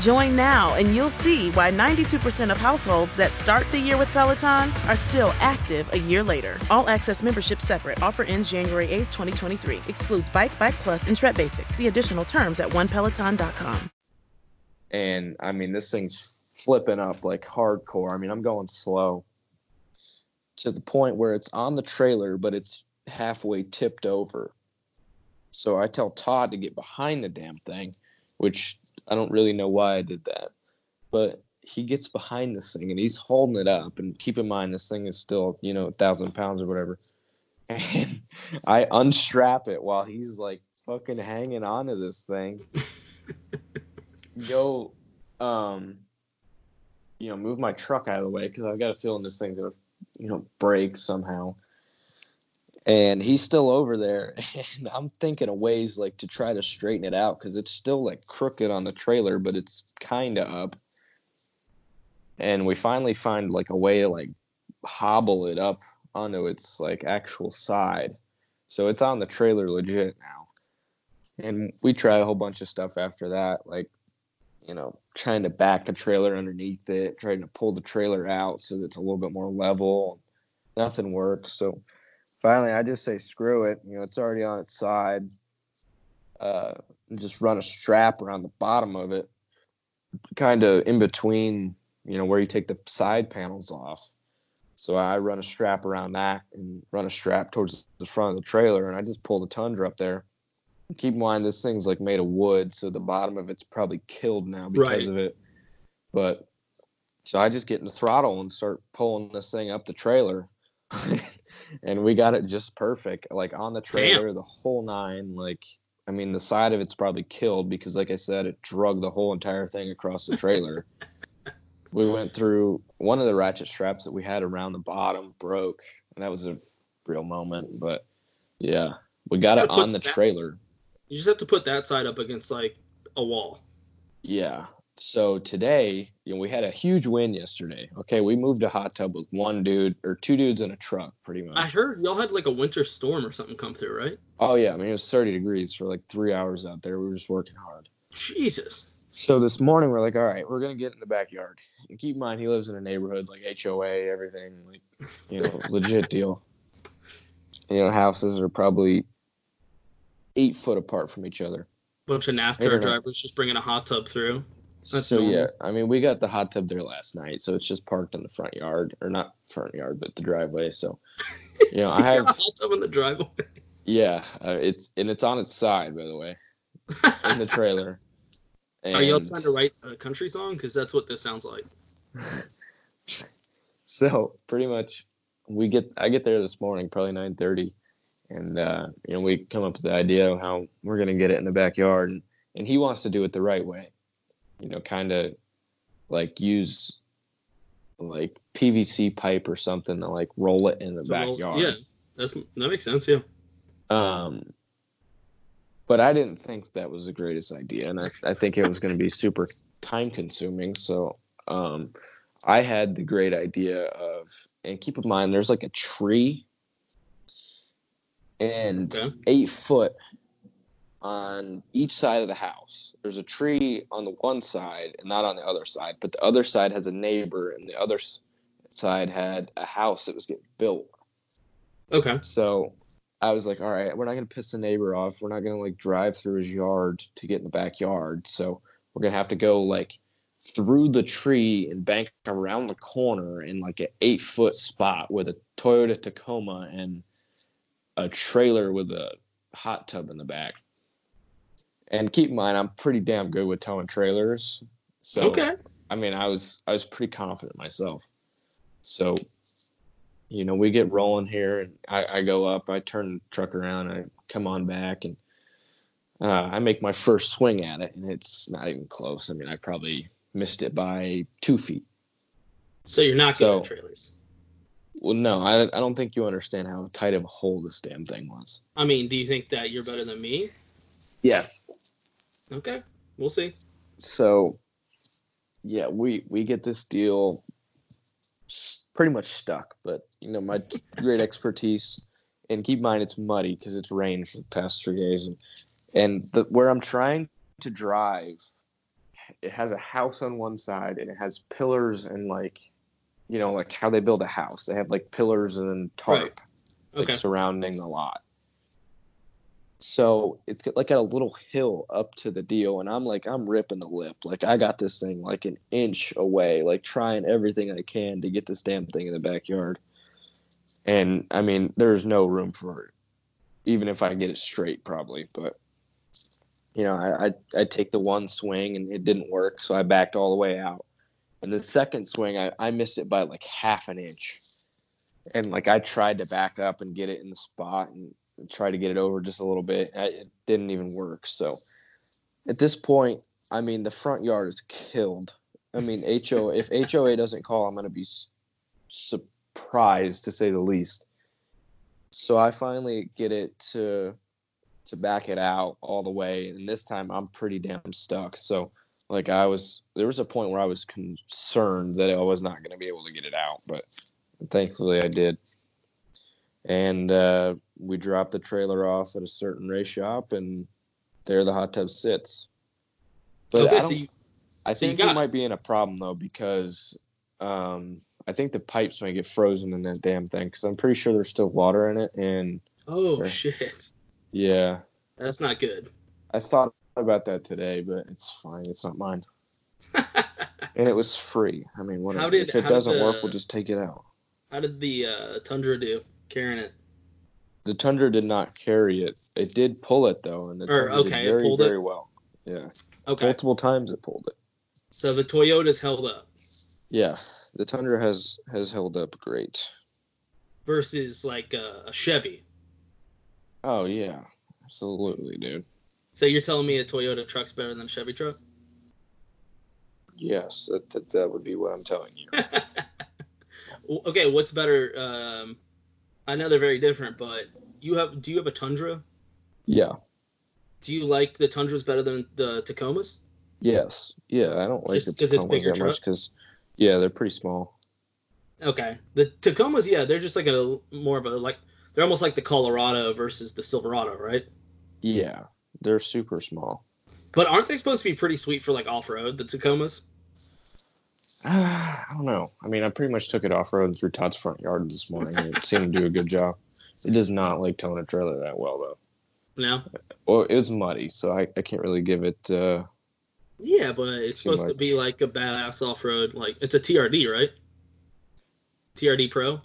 Join now and you'll see why 92% of households that start the year with Peloton are still active a year later. All access membership separate. Offer ends January 8th, 2023. Excludes Bike, Bike Plus, and Tread Basics. See additional terms at onepeloton.com. and I mean this thing's flipping up like hardcore. I mean I'm going slow to the point where it's on the trailer, but it's halfway tipped over. So I tell Todd to get behind the damn thing, which I don't really know why I did that, but he gets behind this thing and he's holding it up. And keep in mind this thing is still you know a thousand pounds or whatever. And I unstrap it while he's like fucking hanging on to this thing go um you know move my truck out of the way because i've got a feeling this thing's gonna you know break somehow and he's still over there and i'm thinking of ways like to try to straighten it out because it's still like crooked on the trailer but it's kind of up. And we finally find like a way to like hobble it up onto its like actual side. So it's on the trailer legit now. And we try a whole bunch of stuff after that like you know trying to back the trailer underneath it trying to pull the trailer out so that it's a little bit more level. Nothing works so finally i just say screw it. You know it's already on its side. Uh and just run a strap around the bottom of it kind of in between you know where you take the side panels off. So i run a strap around that and run a strap towards the front of the trailer and i just pull the tundra up there. Keep in mind this thing's like made of wood so the bottom of it's probably killed now because Right. of it. But so i just get in the throttle and start pulling this thing up the trailer and we got it just perfect like on the trailer the whole nine like i mean the side of it's probably killed because like i said it drug the whole entire thing across the trailer. We went through one of the ratchet straps that we had around the bottom broke and that was a real moment but yeah we got it on the that- trailer. You just have to put that side up against like a wall. yeah so today, you know, we had a huge win yesterday. Okay, we moved a hot tub with one dude or two dudes in a truck, pretty much. I heard y'all had like a winter storm or something come through, right? Oh yeah, I mean it was 30 degrees for like three hours out there. We were just working hard. Jesus. So this morning we're like, all right, we're gonna get in the backyard. And keep in mind he lives in a neighborhood like HOA, everything, like you know, legit deal. You know, houses are probably eight foot apart from each other. Bunch of not. drivers just bringing a hot tub through. That's so normal. yeah, I mean we got the hot tub there last night, so it's just parked in the front yard, or not front yard, but the driveway. So you know, So I have a hot tub in the driveway. yeah, uh, it's and it's on its side by the way, in the trailer. Are y'all trying to write a country song? Because that's what this sounds like. so pretty much we get i get there this morning probably 9.30 and uh, you know we come up with the idea of how we're going to get it in the backyard and, and he wants to do it the right way you know kind of like use like pvc pipe or something to like roll it in the So, backyard yeah, that's that makes sense. Yeah. um but i didn't think that was the greatest idea and i, I think it was going to be super time consuming so um i had the great idea of and keep in mind there's like a tree and Okay. eight foot on each side of the house there's a tree on the one side and not on the other side but the other side has a neighbor and the other side had a house that was getting built Okay. so I was like, all right, we're not gonna piss the neighbor off. We're not gonna like drive through his yard to get in the backyard. So we're gonna have to go like through the tree and bank around the corner in like an eight foot spot with a Toyota Tacoma and a trailer with a hot tub in the back. And keep in mind, I'm pretty damn good with towing trailers. So Okay. I mean, I was I was pretty confident myself. So, you know, we get rolling here, and I, I go up, I turn the truck around, I come on back, and uh, I make my first swing at it, and it's not even close. I mean, I probably missed it by two feet. So you're not So- trailers. Well, no, I, I don't think you understand how tight of a hole this damn thing was. I mean, do you think that you're better than me? Yes. Okay, we'll see. So, yeah, we we get this deal pretty much stuck, but you know my great expertise, and keep in mind it's muddy because it's rained for the past three days, and and the, where I'm trying to drive, it has a house on one side and it has pillars and like, you know, like how they build a house. They have like pillars and tarp Right. like surrounding the lot. So it's like a little hill up to the deal, and I'm like, I'm ripping the lip. Like I got this thing like an inch away, like trying everything I can to get this damn thing in the backyard. And I mean, there's no room for it, even if I get it straight, probably. But you know, I I, I take the one swing and it didn't work, so I backed all the way out. And the second swing, I, I missed it by like half an inch and like I tried to back up and get it in the spot and try to get it over just a little bit. It didn't even work. So at this point, I mean, the front yard is killed. I mean, HO if HOA doesn't call, I'm going to be surprised to say the least. So I finally get it to to back it out all the way, and this time I'm pretty damn stuck. So like I was, there was a point where I was concerned that I was not going to be able to get it out, but thankfully I did. And uh, we drop the trailer off at a certain race shop, and there the hot tub sits. But Okay, I, so you- I so you think got it it. might be in a problem though because um, I think the pipes might get frozen in that damn thing because I'm pretty sure there's still water in it. And Oh Right. shit, yeah, that's not good. I thought about that today, but it's fine. It's not mine. and it was free. I mean, whatever. How did- if it how doesn't work, we'll just take it out. How did the uh, Tundra do carrying it? The Tundra did not carry it. It did pull it though, and the Or, Tundra okay, it did very, pulled it? very well. Yeah. Okay. Multiple times it pulled it. So the Toyota's held up Yeah. The Tundra has has held up great. versus like uh, a Chevy. Oh yeah, absolutely, dude. So you're telling me a Toyota truck's better than a Chevy truck? Yes, that, that that would be what I'm telling you. Okay, what's better? Um, I know they're very different, but you have. Do you have a Tundra? Yeah. Do you like the Tundras better than the Tacomas? Yes. Yeah, I don't like Just the 'cause it's Tacomas bigger that much because yeah, they're pretty small. Okay. The Tacomas, yeah, they're just like a more of a like they're almost like the Colorado versus the Silverado, right? Yeah, they're super small. But aren't they supposed to be pretty sweet for like off road, the Tacomas? I don't know. I mean, I pretty much took it off road through Todd's front yard this morning. It seemed to do a good job. It does not like towing a trailer that well though. No. Well, it was muddy, so I, I can't really give it. uh Yeah, but it's supposed to be like a badass off road. Like it's a TRD, right? TRD Pro.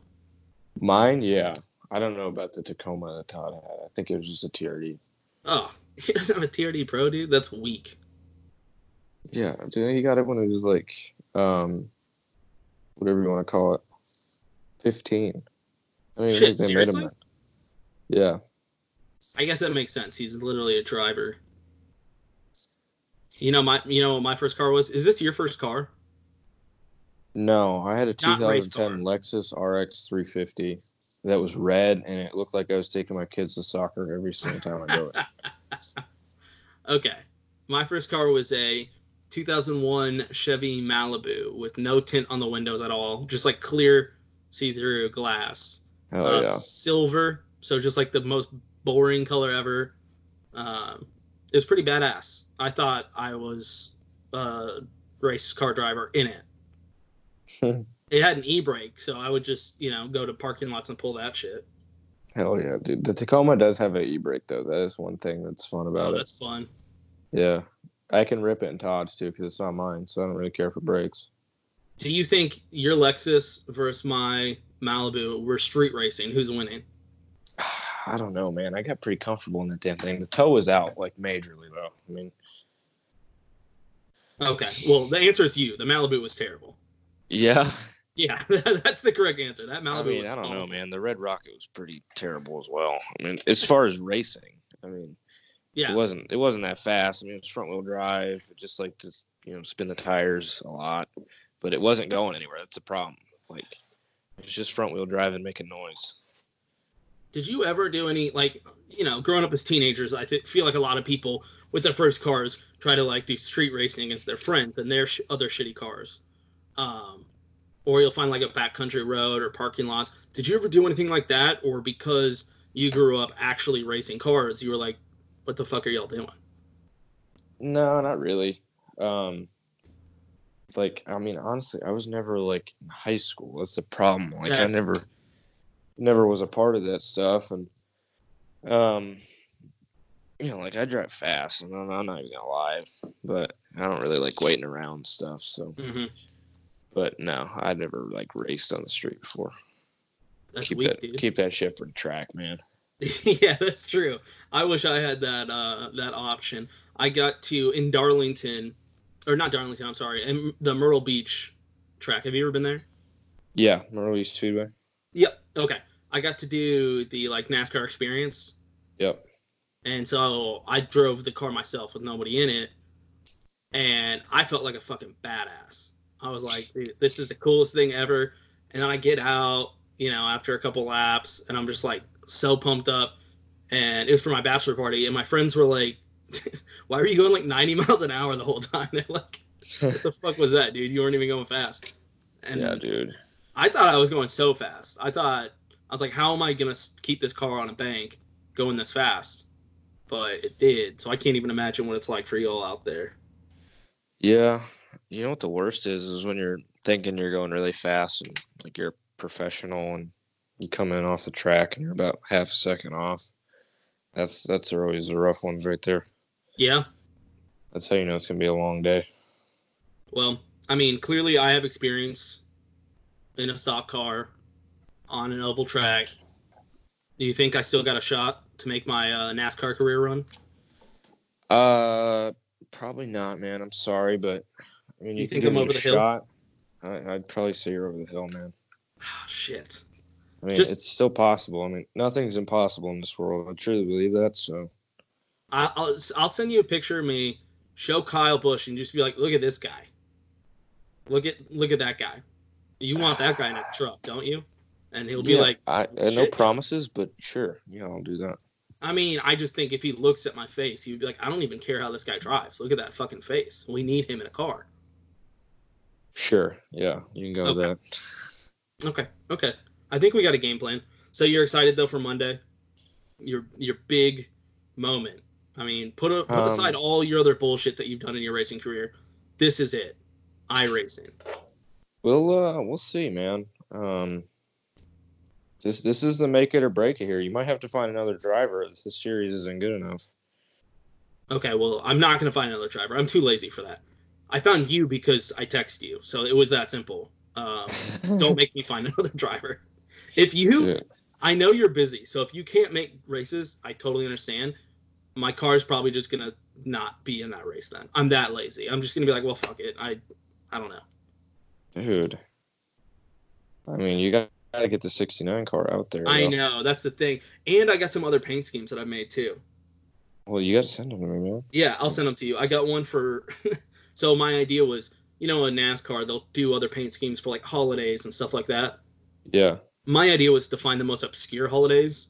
Mine, yeah. I don't know about the Tacoma that Todd had. I think it was just a TRD. Oh, he doesn't have a TRD Pro, dude. That's weak. Yeah, dude, he got it when it was like, um, whatever you want to call it, fifteen. I mean, Shit, they made seriously? him. that. Yeah, I guess that makes sense. He's literally a driver. You know my you know what my first car was? Is this your first car? no, I had a Not 2010 Lexus RX 350 that was red, and it looked like I was taking my kids to soccer every single time I go. Okay. My first car was a 2001 Chevy Malibu with no tint on the windows at all, just like clear see-through glass. Hell uh, yeah. Silver, so just like the most boring color ever. Um, it was pretty badass. I thought I was a race car driver in it. It had an e-brake, so I would just, you know, go to parking lots and pull that shit. Hell yeah, dude. The Tacoma does have an e-brake though. That is one thing that's fun about Oh, it. that's fun. Yeah, I can rip it in Todd's too because it's not mine, so I don't really care for brakes. Do you think your Lexus versus my Malibu were street racing? Who's winning? I don't know, man. I got pretty comfortable in that damn thing. The toe was out like majorly though. I mean, Okay. Well, the answer is you. The Malibu was terrible. yeah. Yeah, that's the correct answer. That Malibu I mean, I don't know, man. The Red Rocket was pretty terrible as well. I mean, as far as racing, I mean, Yeah. it wasn't it wasn't that fast. I mean, it's front wheel drive. It just like to you know spin the tires a lot, but it wasn't going anywhere. That's the problem. Like, it's just front wheel drive and making noise. Did you ever do any like you know growing up as teenagers? I th- feel like a lot of people with their first cars try to like do street racing against their friends and their sh- other shitty cars, um, or you'll find like a backcountry road or parking lots. Did you ever do anything like that, or because you grew up actually racing cars, you were like, "What the fuck are y'all doing?" No, not really. Um like I mean honestly, I was never like in high school. That's the problem. Like That's- I never never was a part of that stuff and um you know, like I drive fast and I'm, I'm not even gonna lie, but I don't really like waiting around stuff. So, Mhm. but no, I never like raced on the street before. That's keep weak, that dude. keep that shit for the track, man. yeah, that's true. I wish I had that uh, that option. I got to in Darlington, or not Darlington. I'm sorry, in the Myrtle Beach track. Have you ever been there? Yeah, Myrtle Beach Speedway. Yep. Okay. I got to do the like NASCAR experience, Yep. and so I drove the car myself with nobody in it, and I felt like a fucking badass. I was like, this is the coolest thing ever. And then I get out, you know, after a couple laps, and I'm just like so pumped up. And it was for my bachelor party, and my friends were like, "Why are you going like 90 miles an hour the whole time?" They're like, "What the fuck was that, dude? You weren't even going fast." And yeah, dude. I thought I was going so fast. I thought I was like, "How am I gonna keep this car on a bank going this fast?" But it did, so I can't even imagine what it's like for y'all out there. Yeah. You know what the worst is is when you're thinking you're going really fast and like you're professional and you come in off the track and you're about half a second off. That's that's always the rough ones right there. Yeah. That's how you know it's gonna be a long day. Well, I mean, clearly I have experience in a stock car on an oval track. Do you think I still got a shot to make my uh, NASCAR career run? Uh probably not, man. I'm sorry, but I mean You you, think I'm over a the hill? shot. I, I'd probably say you're over the hill, man. Oh, shit. I mean, Just- it's still possible. I mean, nothing's impossible in this world. I truly believe that. So, I, I'll I'll send you a picture of me. Show Kyle Busch and just be like, look at this guy. Look at look at that guy. You want that guy in a truck, don't you? And he'll be yeah, like, I, uh, no promises, but sure, yeah, I'll do that. I mean, I just think if he looks at my face, he'd be like, I don't even care how this guy drives. Look at that fucking face. We need him in a car. Sure. Yeah, you can go with that. Okay. Okay. I think we got a game plan. So you're excited though for Monday? Your your big moment. I mean, put a, put Um, aside all your other bullshit that you've done in your racing career. This is it. iRacing. We'll uh, we'll see, man. Um, this this is the make it or break it here. You might have to find another driver. if This series isn't good enough. Okay, well, I'm not gonna find another driver. I'm too lazy for that. I found you because I texted you, so it was that simple. Um, don't make me find another driver. If you. I know you're busy, so if you can't make races, I totally understand. My car is probably just gonna not be in that race then. I'm that lazy. I'm just gonna be like, well, fuck it. I, I don't know. Dude, I mean, you got to get the '69 car out there. I though. know that's the thing, and I got some other paint schemes that I've made too. Well, you got to send them to me, man. Yeah, I'll send them to you. I got one for. so my idea was, you know, in NASCAR they'll do other paint schemes for like holidays and stuff like that. Yeah. My idea was to find the most obscure holidays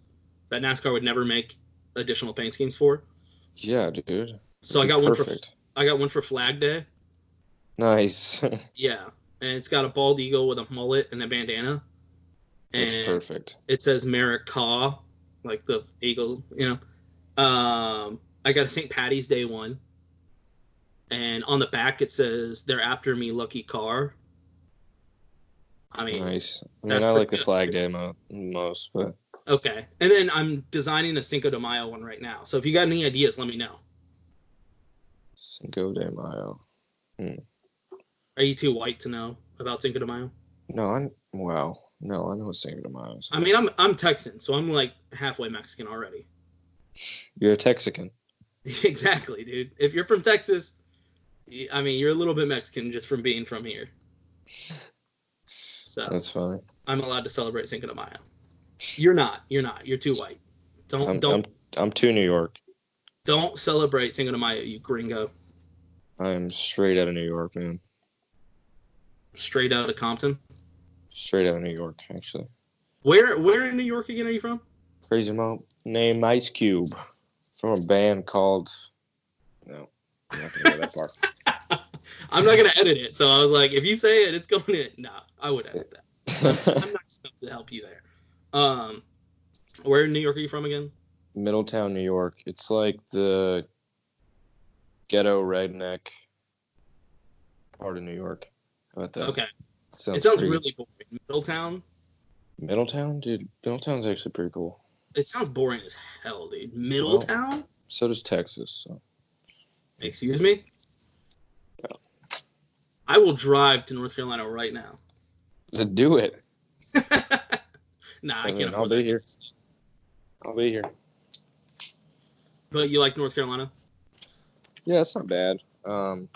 that NASCAR would never make additional paint schemes for. Yeah, dude. So I got be one for. I got one for Flag Day. Nice. Yeah, and it's got a bald eagle with a mullet and a bandana. That's And perfect. It says Merrick Caw, like the eagle, you know. Um, I got a St. Patty's Day one, and on the back it says "They're after me, lucky car." I mean, Nice. I mean, that's I like the flag day mo- most, but okay. And then I'm designing a Cinco de Mayo one right now. So if you got any ideas, let me know. Cinco de Mayo. Hmm. Are you too white to know about Cinco de Mayo? No, I'm wow. No, I know what Cinco de Mayo is. I mean, I'm I'm Texan, so I'm like halfway Mexican already. You're a Texican. exactly, dude. If you're from Texas, I mean, you're a little bit Mexican just from being from here. So That's funny. I'm allowed to celebrate Cinco de Mayo. You're not. You're not. You're too white. Don't I'm, don't I'm I'm too New York. don't celebrate Cinco de Mayo, you gringo. I'm straight out of New York, man. Straight out of Compton. Straight out of New York, actually. Where where in New York again are you from? Crazy Mo name Ice Cube from a band called. No, I'm not gonna go that far. I'm not gonna edit it, so I was like, if you say it, it's going in. Nah, I would edit that. I'm not stuff to help you there. Um, where in New York are you from again? Middletown, New York. It's like the ghetto redneck part of New York. How about that? Okay. Sounds it sounds pretty- really boring. Middletown. Middletown, dude. Middletown's actually pretty cool. It sounds boring as hell, dude. Middletown. So does Texas. So. Excuse me. I will drive to North Carolina right now. To do it. Nah, I can't I'll afford be that. here. I'll be here. But you like North Carolina? Yeah, it's not bad. Um,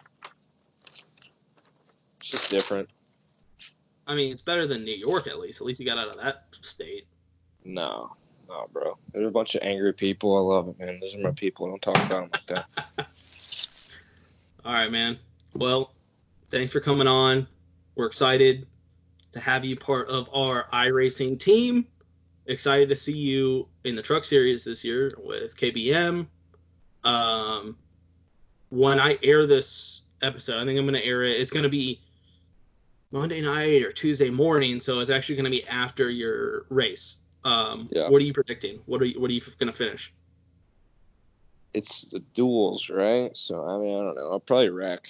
it's just different. I mean, it's better than New York at least. At least you got out of that state. No, no, bro. There's a bunch of angry people. I love it, man. Those are my people. Don't talk about them like that. All right, man. Well, thanks for coming on. We're excited to have you part of our iRacing team. Excited to see you in the truck series this year with KBM. Um, when I air this episode, I think I'm going to air it. It's going to be Monday night or Tuesday morning, so it's actually going to be after your race. Um, Yeah. What are you predicting? What are you What are you going to finish? It's the duels, right? So I mean, I don't know. I'll probably wreck.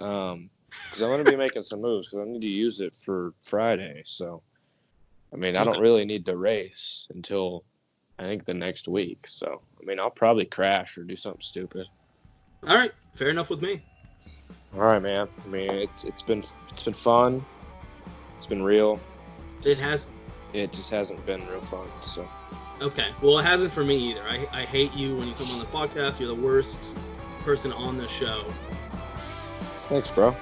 Um, because I'm gonna be making some moves because I need to use it for Friday. So, I mean, I don't really need to race until I think the next week. So, I mean, I'll probably crash or do something stupid. All right, fair enough with me. All right, man. I mean, it's it's been it's been fun. It's been real. It has It just hasn't been real fun. So, Okay. Well, it hasn't for me either. I, I hate you when you come on the podcast. You're the worst person on the show. thanks, bro.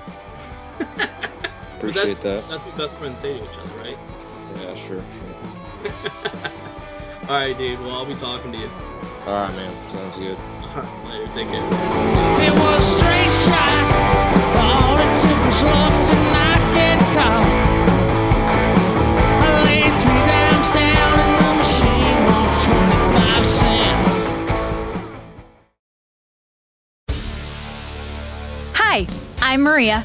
Appreciate that's, that. That's what best friends say to each other, right? Yeah, sure, sure. All right, dude. Well, I'll be talking to you. All right, man. Sounds good. Later. Take care. It was straight shot. All it took was luck to Hi, I'm Maria.